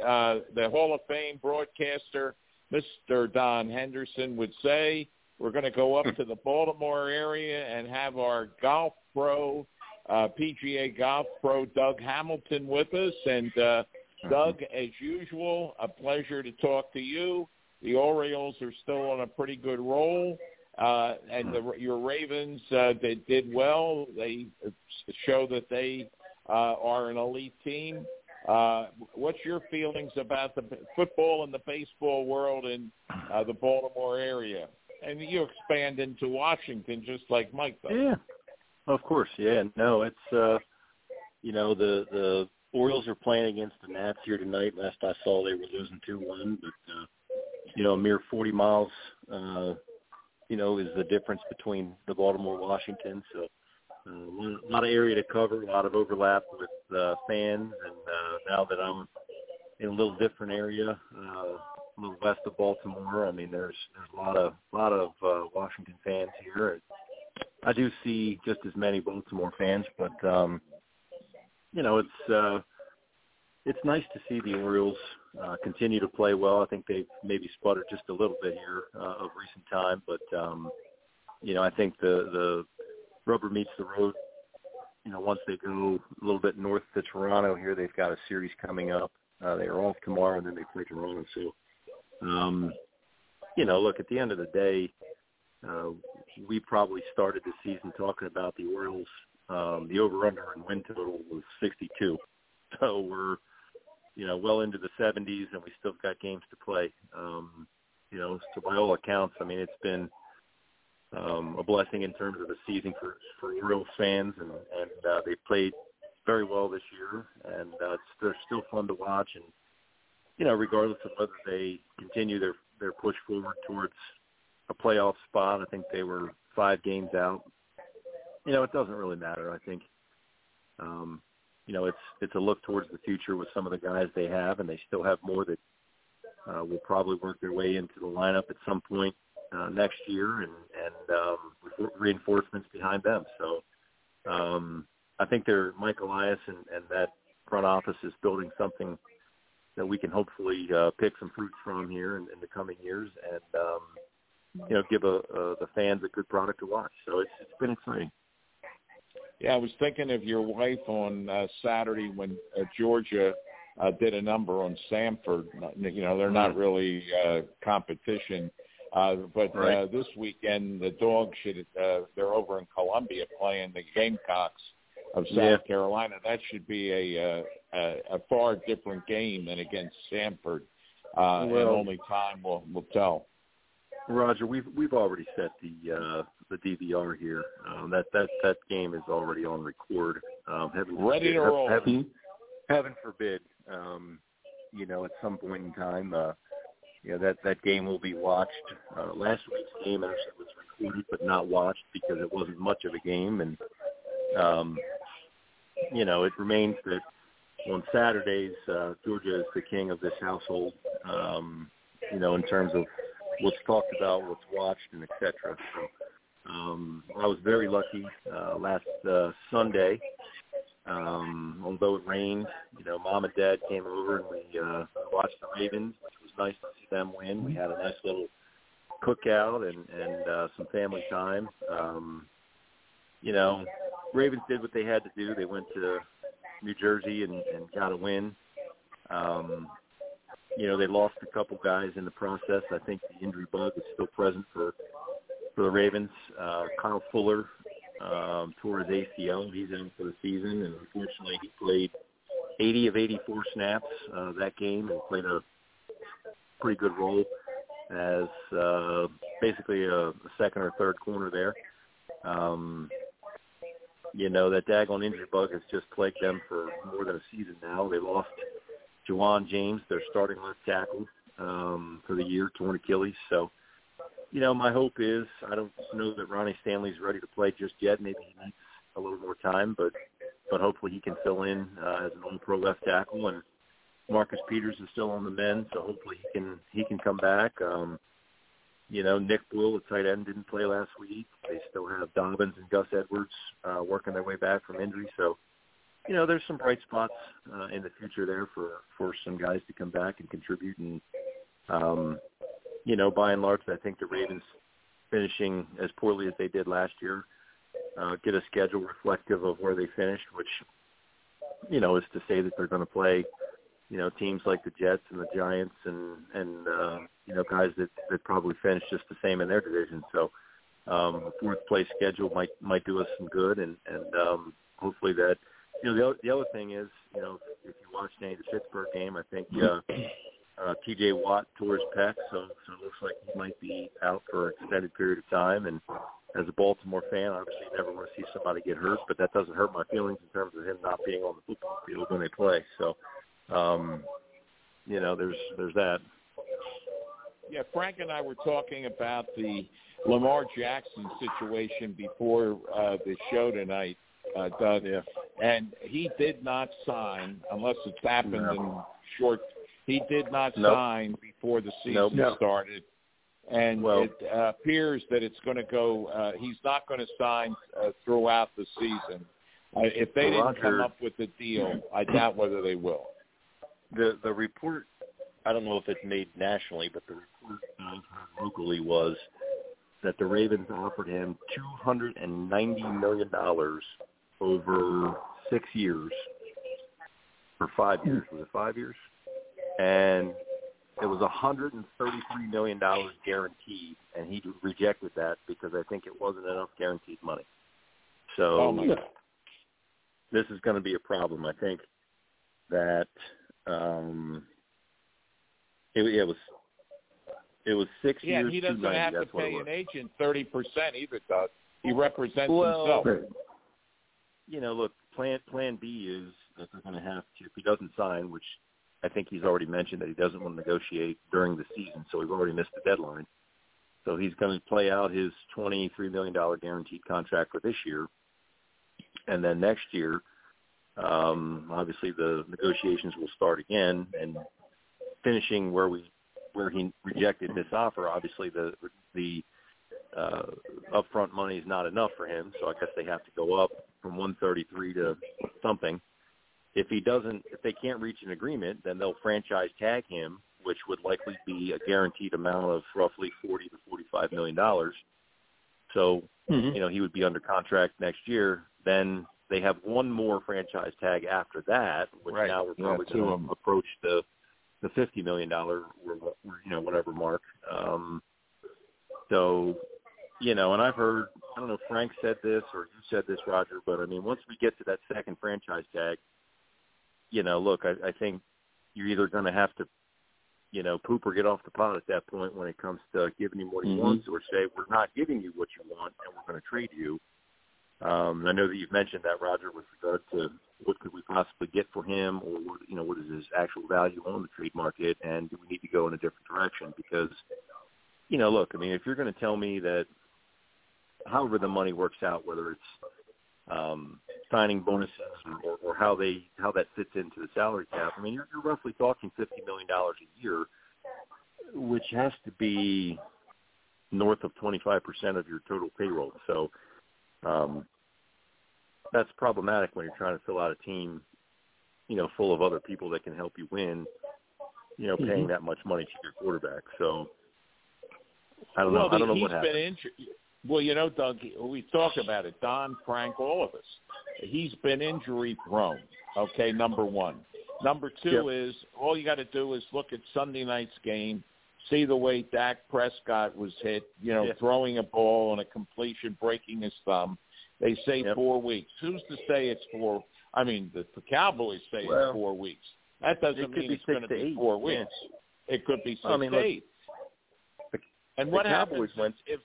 uh, the Hall of Fame broadcaster, Mr. Don Henderson would say. We're going to go up to the Baltimore area and have our golf pro, uh, PGA golf pro, Doug Hamilton with us. And uh, Doug, as usual, a pleasure to talk to you. The Orioles are still on a pretty good roll. Uh, and the, your Ravens, uh, they did well. They show that they uh, are an elite team. Uh, what's your feelings about the football and the baseball world in uh, the Baltimore area? And you expand into Washington just like Mike does. Yeah, of course. Yeah, no, it's uh, you know the the Orioles are playing against the Nats here tonight. Last I saw, they were losing two one, but uh, you know, a mere forty miles, uh, you know, is the difference between the Baltimore Washington. So uh, a lot of area to cover, a lot of overlap with uh, fans, and uh, now that I'm in a little different area, uh, a little west of Baltimore, I mean, there's there's a lot of lot of uh, Washington fans here. And I do see just as many Baltimore fans, but um, you know, it's uh, it's nice to see the Orioles uh, continue to play well. I think they've maybe sputtered just a little bit here uh, of recent time, but um, you know, I think the the rubber meets the road. You know, once they go a little bit north to Toronto here, they've got a series coming up. Uh, they are off tomorrow, and then they play Toronto. So, um, you know, look at the end of the day, uh, we probably started the season talking about the Orioles. Um, the over/under and win total was 62, so we're you know well into the 70s, and we still got games to play. Um, you know, so by all accounts, I mean it's been um, a blessing in terms of the season for for Orioles fans, and and uh, they played very well this year, and uh, it's, they're still fun to watch. And you know, regardless of whether they continue their their push forward towards a playoff spot, I think they were five games out. You know, it doesn't really matter. I think, um, you know, it's it's a look towards the future with some of the guys they have, and they still have more that uh, will probably work their way into the lineup at some point uh, next year, and and um, reinforcements behind them. So um, I think they're Mike Elias and, and that front office is building something that we can hopefully uh, pick some fruits from here in, in the coming years, and um, you know, give a, a, the fans a good product to watch. So it's it's been exciting. Yeah, I was thinking of your wife on uh, Saturday when uh, Georgia uh, did a number on Samford. You know, they're not really uh, competition. Uh, but uh, this weekend, the Dogs should, uh, they're over in Columbia playing the Gamecocks of South Yeah. Carolina. That should be a, uh, a, a far different game than against Samford. Uh, and only time will, will tell. Roger, we've we've already set the uh, the DVR here. Um, that that that game is already on record. Um, heaven Ready to roll. Heaven, heaven forbid, um, you know, at some point in time, uh, you know, that that game will be watched. Uh, last week's game actually was recorded but not watched because it wasn't much of a game, and um, you know, it remains that on Saturdays, uh, Georgia is the king of this household. Um, you know, in terms of what's talked about, what's watched, and et cetera. So um, I was very lucky uh, last uh, Sunday. Um, although it rained, you know, mom and dad came over and we uh, watched the Ravens, which was nice to see them win. We had a nice little cookout and and uh, some family time. Um, you know, Ravens did what they had to do. They went to New Jersey and, and got a win. Um, you know, they lost a couple guys in the process. I think the injury bug is still present for for the Ravens. Uh, Kyle Fuller um, tore his ACL. He's in for the season, and unfortunately, he played 80 of 84 snaps uh, that game and played a pretty good role as uh, basically a, a second or third corner there. Um, you know, that daggone injury bug has just plagued them for more than a season now. They lost Ja'Wuan James, their starting left tackle, um, for the year, torn Achilles. So, you know, my hope is I don't know that Ronnie Stanley's ready to play just yet. Maybe he needs a little more time, but but hopefully he can fill in uh, as an all-pro left tackle. And Marcus Peters is still on the mend, so hopefully he can he can come back. Um, you know, Nick Boyle, the tight end, didn't play last week. They still have Dobbins and Gus Edwards uh, working their way back from injury. So, you know, there's some bright spots uh, in the future there for for some guys to come back and contribute. And um, you know, by and large, I think the Ravens finishing as poorly as they did last year uh, get a schedule reflective of where they finished, which you know is to say that they're going to play you know teams like the Jets and the Giants and and uh, you know guys that that probably finished just the same in their division. So um, fourth place schedule might might do us some good, and and um, hopefully that you know the the other thing is you know if you watched any of the Pittsburgh game, I think uh, uh, T.J. Watt tore his pec, so so it looks like he might be out for an extended period of time, and as a Baltimore fan, obviously you never want to see somebody get hurt, but that doesn't hurt my feelings in terms of him not being on the football field when they play. So, um, you know, there's there's that. Yeah, Frank and I were talking about the Lamar Jackson situation before uh, the show tonight, uh, Doug. Yeah. And he did not sign, unless it's happened No. in short. He did not Nope. sign before the season Nope. started. And Well- it uh, appears that it's going to go. Uh, he's not going to sign uh, throughout the season. Uh, if they Well, didn't come up with a deal, I doubt whether they will. The the report, I don't know if it's made nationally, but the report I've heard locally was that the Ravens offered him two hundred and ninety million dollars over six years for five years. Was it five years? And it was hundred and thirty-three million dollars guaranteed, and he rejected that because I think it wasn't enough guaranteed money. So Oh my God. this is going to be a problem. I think that um, it, it was it was six Yeah, years. and he doesn't have to that's what pay an agent thirty percent either, Doug. He represents Well, himself. You know, look, plan plan B is that they're going to have to if he doesn't sign, which I think he's already mentioned that he doesn't want to negotiate during the season, so we've already missed the deadline. So he's going to play out his twenty-three million dollar guaranteed contract for this year, and then next year, um, obviously the negotiations will start again, and finishing where we where he rejected this offer. Obviously, the the uh, upfront money is not enough for him, so I guess they have to go up from 133 to something. If he doesn't, if they can't reach an agreement, then they'll franchise tag him, which would likely be a guaranteed amount of roughly 40 to 45 million dollars. So, you know, he would be under contract next year. Then they have one more franchise tag after that, which Right. now we're probably of going to approach the the 50 million dollar, or you know, whatever mark. Um, so, you know, and I've heard, I don't know if Frank said this or you said this, Roger, but I mean, once we get to that second franchise tag, you know, look, I, I think you're either going to have to, you know, poop or get off the pot at that point when it comes to giving him what he Mhm. wants, or say we're not giving you what you want and we're going to trade you. Um, I know that you've mentioned that, Roger, with regard to what could we possibly get for him, or what, you know, what is his actual value on the trade market, and do we need to go in a different direction? Because, you know, look, I mean, if you're going to tell me that, however the money works out, whether it's um, signing bonuses or, or how they how that fits into the salary cap, I mean, you're, you're roughly talking fifty million dollars a year, which has to be north of twenty five percent of your total payroll. So. Um, that's problematic when you're trying to fill out a team, you know, full of other people that can help you win. You know, paying Mhm. that much money to your quarterback. So I don't know. I don't know he's what been happened. injured. Well, you know, Doug, we talk about it. Don, Frank, all of us. He's been injury prone. Okay, number one. Number two Yep. is all you got to do is look at Sunday night's game, see the way Dak Prescott was hit. You know, Yeah. throwing a ball on a completion, breaking his thumb. They say Yep. four weeks. Who's to say it's four? I mean, the, the Cowboys say Well, it's four weeks. That doesn't it mean it's going to be eight, four yeah. weeks. It could be six I mean, to look, eight. the- And the what Cowboys happens went- if?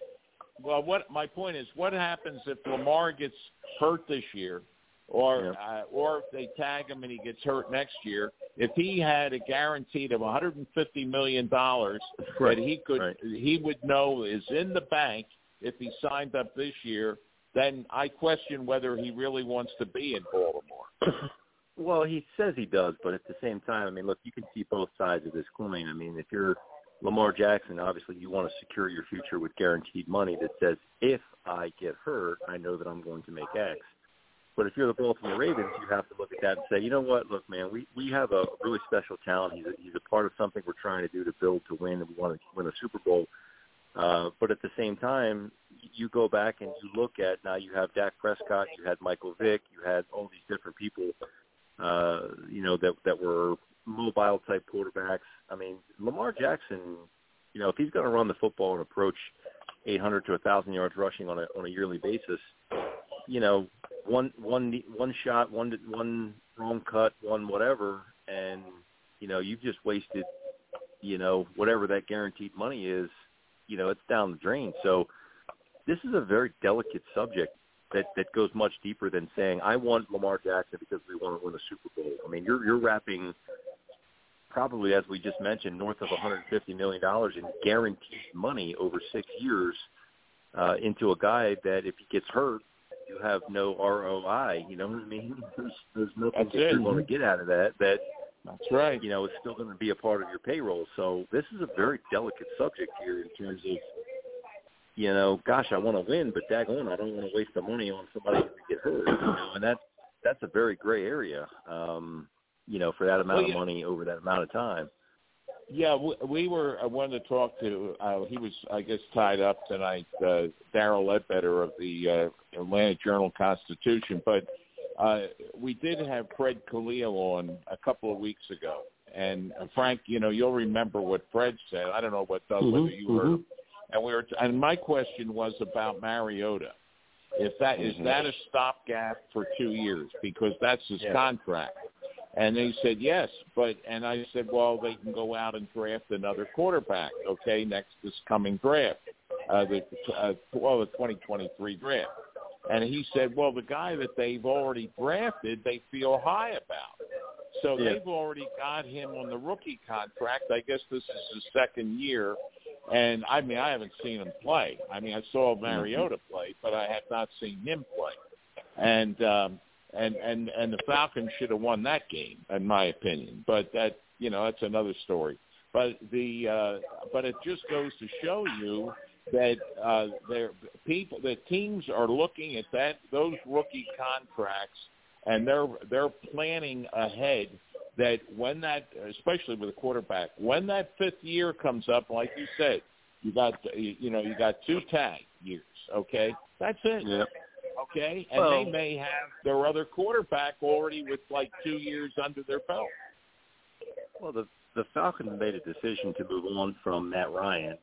Well, what my point is, what happens if Lamar gets hurt this year, or uh, or if they tag him and he gets hurt next year? If he had a guaranteed of 150 million dollars Right, that he could, right. he would know is in the bank if he signed up this year, then I question whether he really wants to be in Baltimore. Well, he says he does, but at the same time, I mean, look, you can see both sides of this coin. I mean, if you're Lamar Jackson, obviously you want to secure your future with guaranteed money that says, if I get hurt, I know that I'm going to make X. But if you're the Baltimore Ravens, you have to look at that and say, you know what, look, man, we we have a really special talent. He's a, he's a part of something we're trying to do to build to win, and we want to win a Super Bowl. Uh, but at the same time, you go back and you look at now you have Dak Prescott, you had Michael Vick, you had all these different people, uh, you know, that that were mobile type quarterbacks. I mean, Lamar Jackson, you know, if he's going to run the football and approach 800 to 1,000 yards rushing on a on a yearly basis, you know, one one one shot, one one wrong cut, one whatever, and you know, you've just wasted, you know, whatever that guaranteed money is. You know, it's down the drain. So this is a very delicate subject that that goes much deeper than saying I want Lamar Jackson because we want to win a Super Bowl. I mean, you're you're wrapping probably as we just mentioned north of 150 million dollars in guaranteed money over 6 years uh into a guy that if he gets hurt you have no ROI, you know what I mean? There's there's nothing That's that it. going to get out of that that That's right. you know, it's still going to be a part of your payroll. So this is a very delicate subject here in terms of, you know, gosh, I want to win, but daggone, I don't want to waste the money on somebody who could get hurt. You know, and that's that's a very gray area, um, you know, for that amount Well, of money over that amount of time. Yeah, we, we were. I wanted to talk to. Uh, he was, I guess, tied up tonight. Uh, Darrell Ledbetter of the uh, Atlanta Journal Constitution, but uh, we did have Fred Khalil on a couple of weeks ago, and uh, Frank, you know, you'll remember what Fred said. I don't know what Doug, whether you heard. And we were. And my question was about Mariota. If that is that a stopgap for two years because that's his Yeah. contract. And they said yes, but and I said, well, they can go out and draft another quarterback, okay, next this coming draft, uh, the uh, well, the 2023 draft. And he said, well, the guy that they've already drafted, they feel high about. So Yeah. they've already got him on the rookie contract. I guess this is his second year. And I mean, I haven't seen him play. I mean, I saw Mariota play, but I have not seen him play. And um, and and and the Falcons should have won that game, in my opinion. But that you know that's another story. But the uh, but it just goes to show you that uh, there people the teams are looking at that those rookie contracts and they're they're planning ahead that when that especially with a quarterback when that fifth year comes up like you said you got you know you got two tag years okay that's it Yep. Okay and Well- they may have their other quarterback already with like two years under their belt Well, the the Falcons made a decision to move on from Matt Ryan,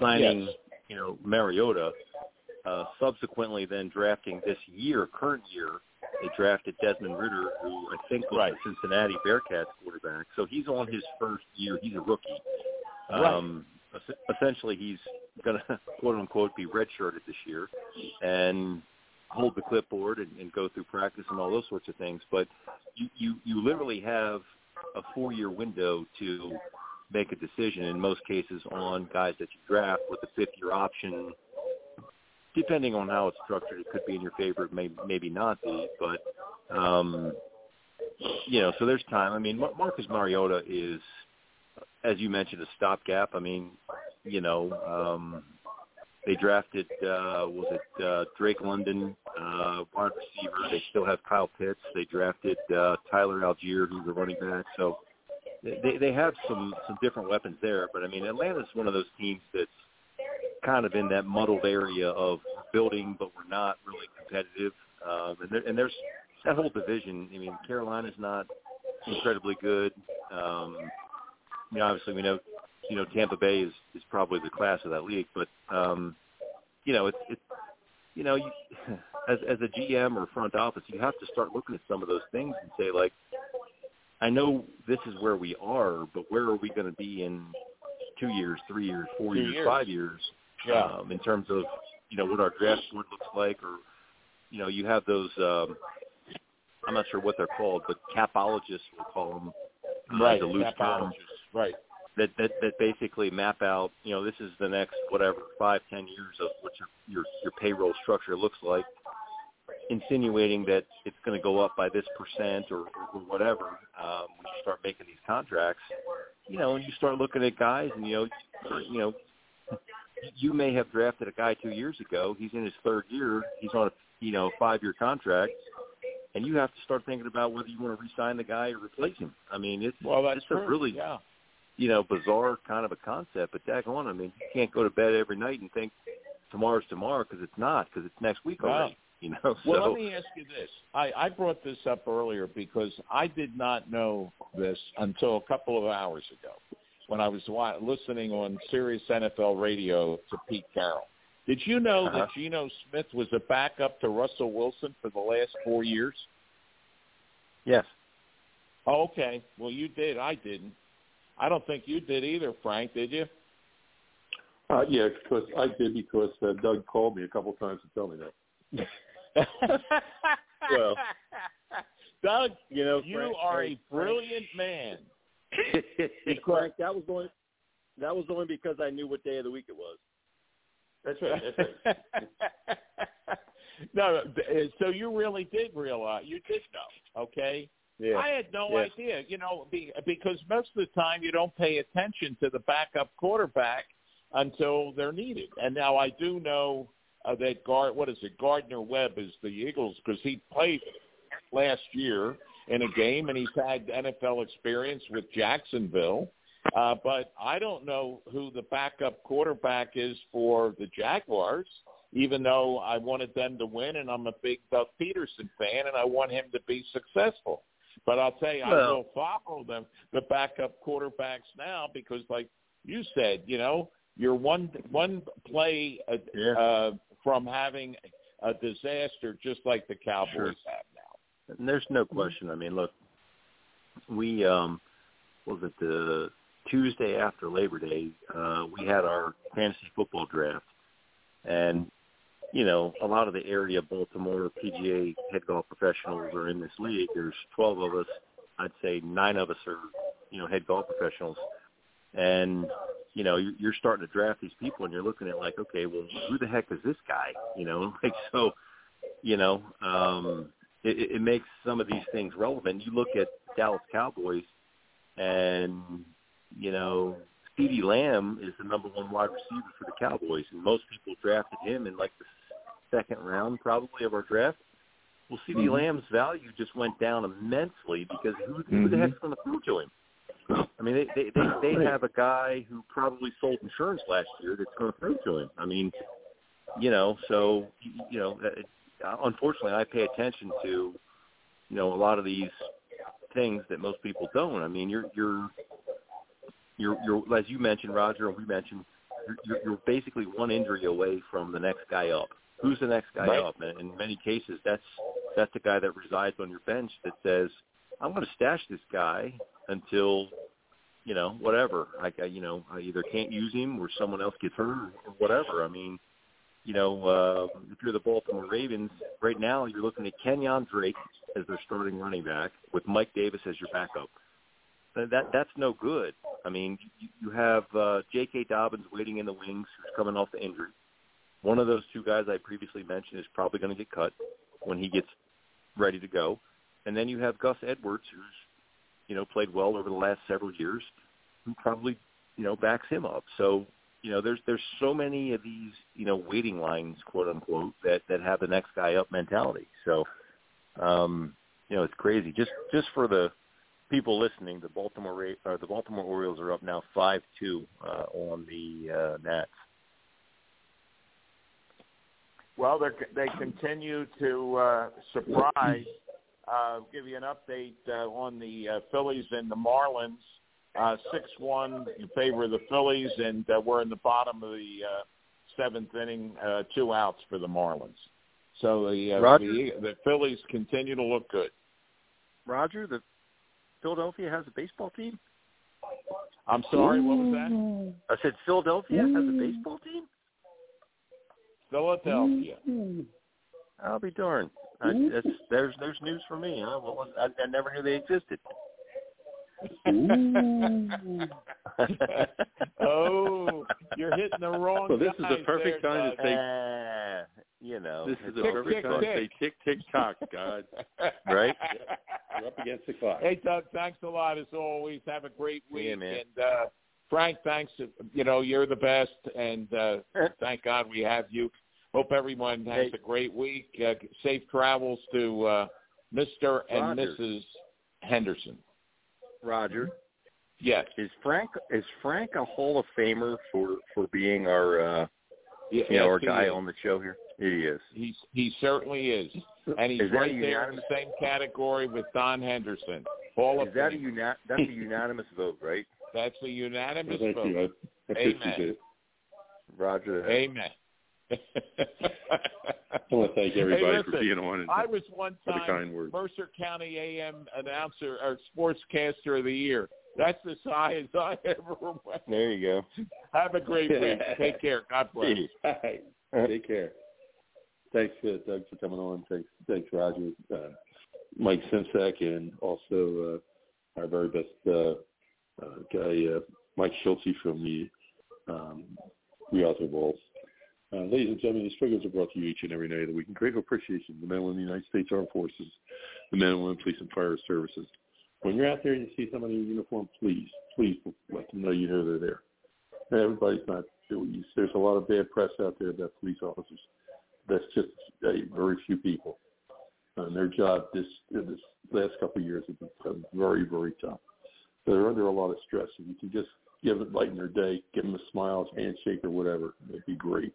signing Yes. you know Mariota. Uh, subsequently, then drafting this year, current year, they drafted Desmond Ridder, who I think was Right. the Cincinnati Bearcats quarterback. So he's on his first year. He's a rookie. Um, es- essentially, he's going to quote unquote be redshirted this year and hold the clipboard and, and go through practice and all those sorts of things. But you you, you literally have a four year window to make a decision in most cases on guys that you draft with a fifth year option. Depending on how it's structured, it could be in your favor, may maybe not be, but um, you know, so there's time. I mean, Marcus Mariota is, as you mentioned, a stopgap. I mean, you know, um, they drafted uh, was it uh, Drake London, uh, wide receiver. They still have Kyle Pitts. They drafted uh, Tyler Allgeier, who's a running back. So they they have some some different weapons there. But I mean, Atlanta's one of those teams that's kind of in that muddled area of building, but we're not really competitive. Um, and, there, and there's that whole division. I mean, Carolina's not incredibly good. Um, you know, obviously we know, you know, Tampa Bay is is probably the class of that league, but um, you know, it's it's you know, you, as as a GM or front office, you have to start looking at some of those things and say like, I know this is where we are, but where are we going to be in two years, three years, four years, years. five years? Yeah. Um, in terms of you know what our draft board looks like, or you know, you have those. um I'm not sure what they're called, but capologists we'll call them. right. a loose term Right. That, that that basically map out, you know, this is the next whatever five, ten years of what your your your payroll structure looks like, insinuating that it's going to go up by this percent or, or whatever. Um, when you start making these contracts, you know, and you start looking at guys, and you know, you know, you may have drafted a guy two years ago. He's in his third year. He's on a you know five year contract. And you have to start thinking about whether you want to re-sign the guy or replace him. I mean, it's Well, that's it's true. a really yeah. You know, bizarre kind of a concept. But daggone, I mean, you can't go to bed every night and think tomorrow's tomorrow because it's not, because it's next week already. You know, Well, so let me ask you this. I, I brought this up earlier because I did not know this until a couple of hours ago when I was listening on Sirius NFL Radio to Pete Carroll. Did you know Uh-huh. that Geno Smith was a backup to Russell Wilson for the last four years? yes, Oh, okay. Well, you did. I didn't. I don't think you did either, Frank. Did you? Uh, yeah, because I did because uh, Doug called me a couple times to tell me that. Well, Doug, you know, you Frank- are Frank- a brilliant man. Frank, that was only that was only because I knew what day of the week it was. That's right. That's right. no, so you really did realize you did know, okay? Yeah, I had no Yeah. idea, you know, be, because most of the time you don't pay attention to the backup quarterback until they're needed. And now I do know uh, that Gard, what is it, Gardner Webb is the Eagles because he played last year in a game and he's had NFL experience with Jacksonville. Uh, but I don't know who the backup quarterback is for the Jaguars, even though I wanted them to win and I'm a big Doug Pederson fan and I want him to be successful. But I'll tell you, I will follow them, the backup quarterbacks now because, like you said, you know, you're one one play uh, Yeah. uh, from having a disaster, just like the Cowboys Sure. have now. And there's no question. I mean, look, we um, was it the Tuesday after Labor Day? Uh, we had our fantasy football draft, and you know, a lot of the area Baltimore PGA head golf professionals are in this league. There's 12 of us. I'd say nine of us are, you know, head golf professionals, and you know, you're, starting to draft these people, and you're looking at like, okay, well, who the heck is this guy? You know, like so, you know, um, it, it- makes some of these things relevant. You look at Dallas Cowboys, and you know, CeeDee Lamb is the number one wide receiver for the Cowboys, and most people drafted him in like the second round, probably of our draft. Well, CeeDee Lamb's value just went down immensely because who, who the Mhm. heck's going to throw to him? I mean, they they they, they have a guy who probably sold insurance last year that's going to throw to him. I mean, you know, so you know, uh, unfortunately, I pay attention to you know a lot of these things that most people don't. I mean, you're you're you're you're as you mentioned, Roger, and we mentioned, you're, you're, you're basically one injury away from the next guy up. Who's the next guy Right. up? And in many cases, that's that's the guy that resides on your bench that says, "I'm going to stash this guy until." You know, whatever. I, I, you know, I either can't use him or someone else gets hurt or whatever. I mean, you know, uh, if you're the Baltimore Ravens, right now you're looking at Kenyon Drake as their starting running back with Mike Davis as your backup. That that- that's no good. I mean, you, you have uh, J.K. Dobbins waiting in the wings, who's coming off the injury. One of those two guys I previously mentioned is probably going to get cut when he gets ready to go, and then you have Gus Edwards, who's you know played well over the last several years, who probably you know backs him up. So you know, there's there's so many of these, you know, waiting lines, quote unquote, that that have the next guy up mentality. So, um, you know, it's crazy. Just just for the people listening, the Baltimore or the Baltimore Orioles are up now five two uh, on the uh, Nats. Well, they they continue to uh, surprise. Uh, give you an update uh, on the uh, Phillies and the Marlins. Uh, Six one in favor of the Phillies, and uh, we're in the bottom of the uh, seventh inning, uh, two outs for the Marlins. So the, uh, Roger. the the Phillies continue to look good. Roger, the Philadelphia has a baseball team. I'm sorry, what was that? I said Philadelphia has a baseball team. Philadelphia. I'll be darned. I, that's, there's there's news for me. Huh? What was, I, I never knew they existed. oh, you're hitting the wrong. So this is the perfect there, time to say- Uh, you know, This is the it's all perfect tick, time to tick. say tick tick tock, God. Right? We're up against the clock. Hey, Doug, thanks a lot as always. Have a great week. Yeah, man. And uh, Frank, thanks. You know, you're the best, and uh, thank God we have you. Hope everyone has Hey. a great week. Uh, safe travels to uh, Mr. and Roger. Mrs. Henderson. Roger, Yes. is Frank is Frank a Hall of Famer for for being our uh, Yes, you know our guy is. on the show here? He is. He's he certainly is, and he's Is right a there in the same category with Don Henderson. Hall of Is that a Fame. uni- that's a unanimous vote, right? That's a unanimous Well, thank vote. you. I, I Amen. Roger. Amen. I want to thank everybody Hey, for being on and I was one for the time kind. Mercer County AM announcer or sportscaster of the year. That's as high as I ever went. There you go. Have a great week. Take care. God bless. Right. Take care. Thanks, uh, Doug, for coming on. Thanks, thanks, Roger, uh, Mike Simzak, and also uh, our very best uh, uh, guy, uh, Mike Schultze from the um, Rialto Balls. Uh, ladies and gentlemen, these programs are brought to you each and every night of the week in grateful appreciation the men and women of the United States Armed Forces, the men and women police and fire services. When you're out there and you see somebody in uniform, please, please let them know you know they're there. Everybody's not. There's a lot of bad press out there about police officers. That's just uh, very few people. And their job this this last couple of years has been very very tough. So they're under a lot of stress. If you can just give it lighten their day, give them a smile, handshake, or whatever, it'd be great.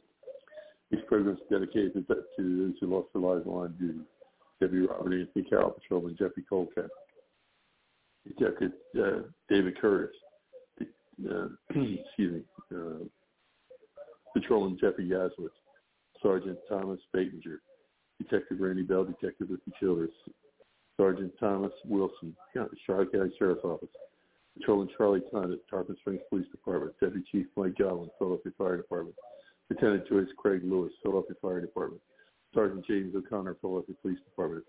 These programs are dedicated to, those who lost their lives on duty. Deputy Robert Anthony Carroll, Patrolman Jeffrey Colcat, Detective uh, David Curtis, uh, excuse me, uh, Patrolman Jeffrey Yazowitz, Sergeant Thomas Batinger, Detective Randy Bell, Detective Ricky Childers, Sergeant Thomas Wilson, Charlotte County Sheriff's Office, Patrolman Charlie Condit, Tarpon Springs Police Department, Deputy Chief Mike Godwin, Philadelphia Fire Department, Lieutenant Joyce Craig Lewis, Philadelphia Fire Department, Sergeant James O'Connor, Philadelphia Police Department,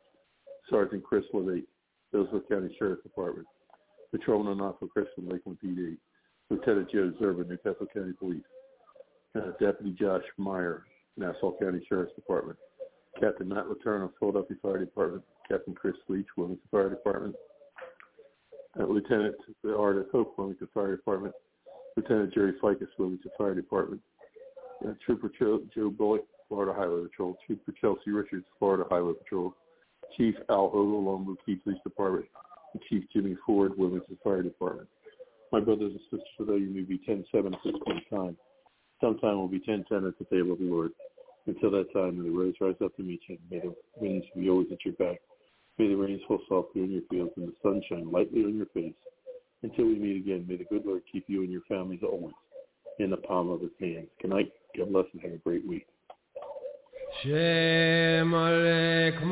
Sergeant Chris Levate, Hillsville County Sheriff's Department, Patrolman Onofo Christian, Lakeland PD, Lieutenant Joe Zerba, Newcastle County Police, uh, Deputy Josh Meyer, Nassau County Sheriff's Department, Captain Matt Letourneau, Philadelphia Fire Department, Captain Chris Leach, Wilmington Fire Department, uh, Lieutenant Art Hope, Wilmington Fire Department, Lieutenant Jerry Ficus, Wilmington Fire Department, uh, Trooper Joe, Joe Bullock, Florida Highway Patrol, Trooper Chelsea Richards, Florida Highway Patrol, Chief Al Ogle, Longboat Key Police Department, and Chief Jimmy Ford, Wilmington Fire Department. My brothers and sisters, although you may be 10-7 at this point in time, sometime will be 10-10 at the table of the Lord. Until that time, may the roads rise up to meet you. May the winds be always at your back. May the rains fall softly on your fields and the sun shine lightly on your face. Until we meet again, may the good Lord keep you and your families always in the palm of his hands. Good night. God bless and have a great week. Alek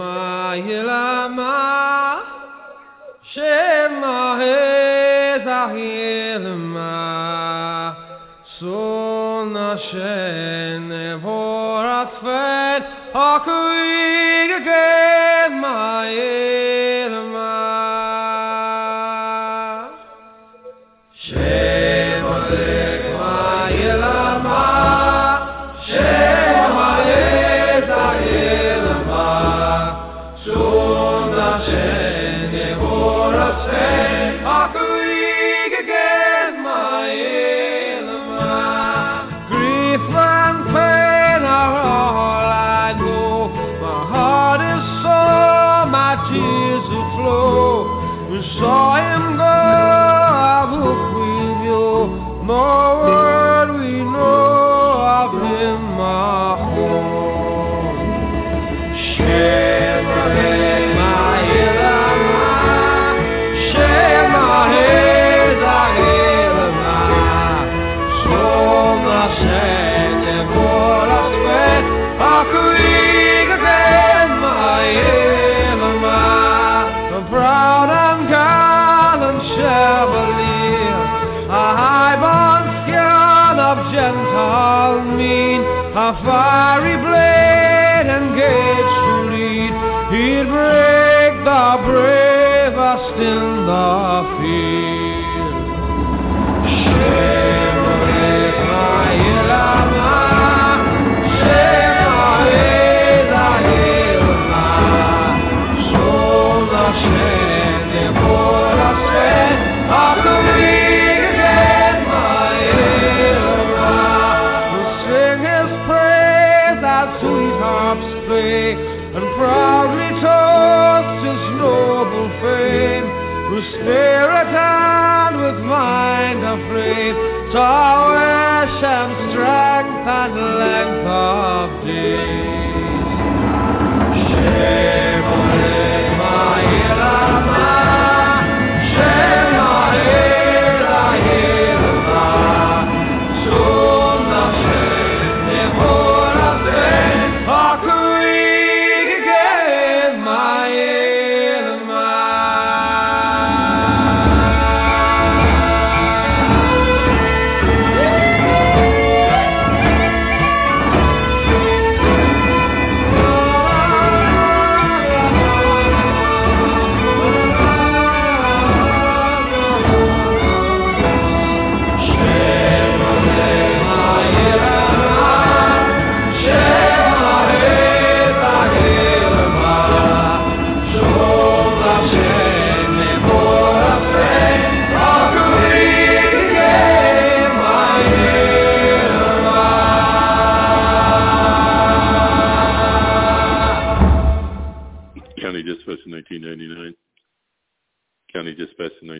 a fiery blade and gates to lead. He'd break the bravest in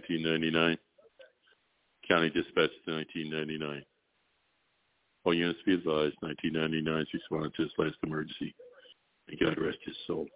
1999. County Dispatch 1999. All units be advised, 1999's responded to his last emergency. May God rest his soul.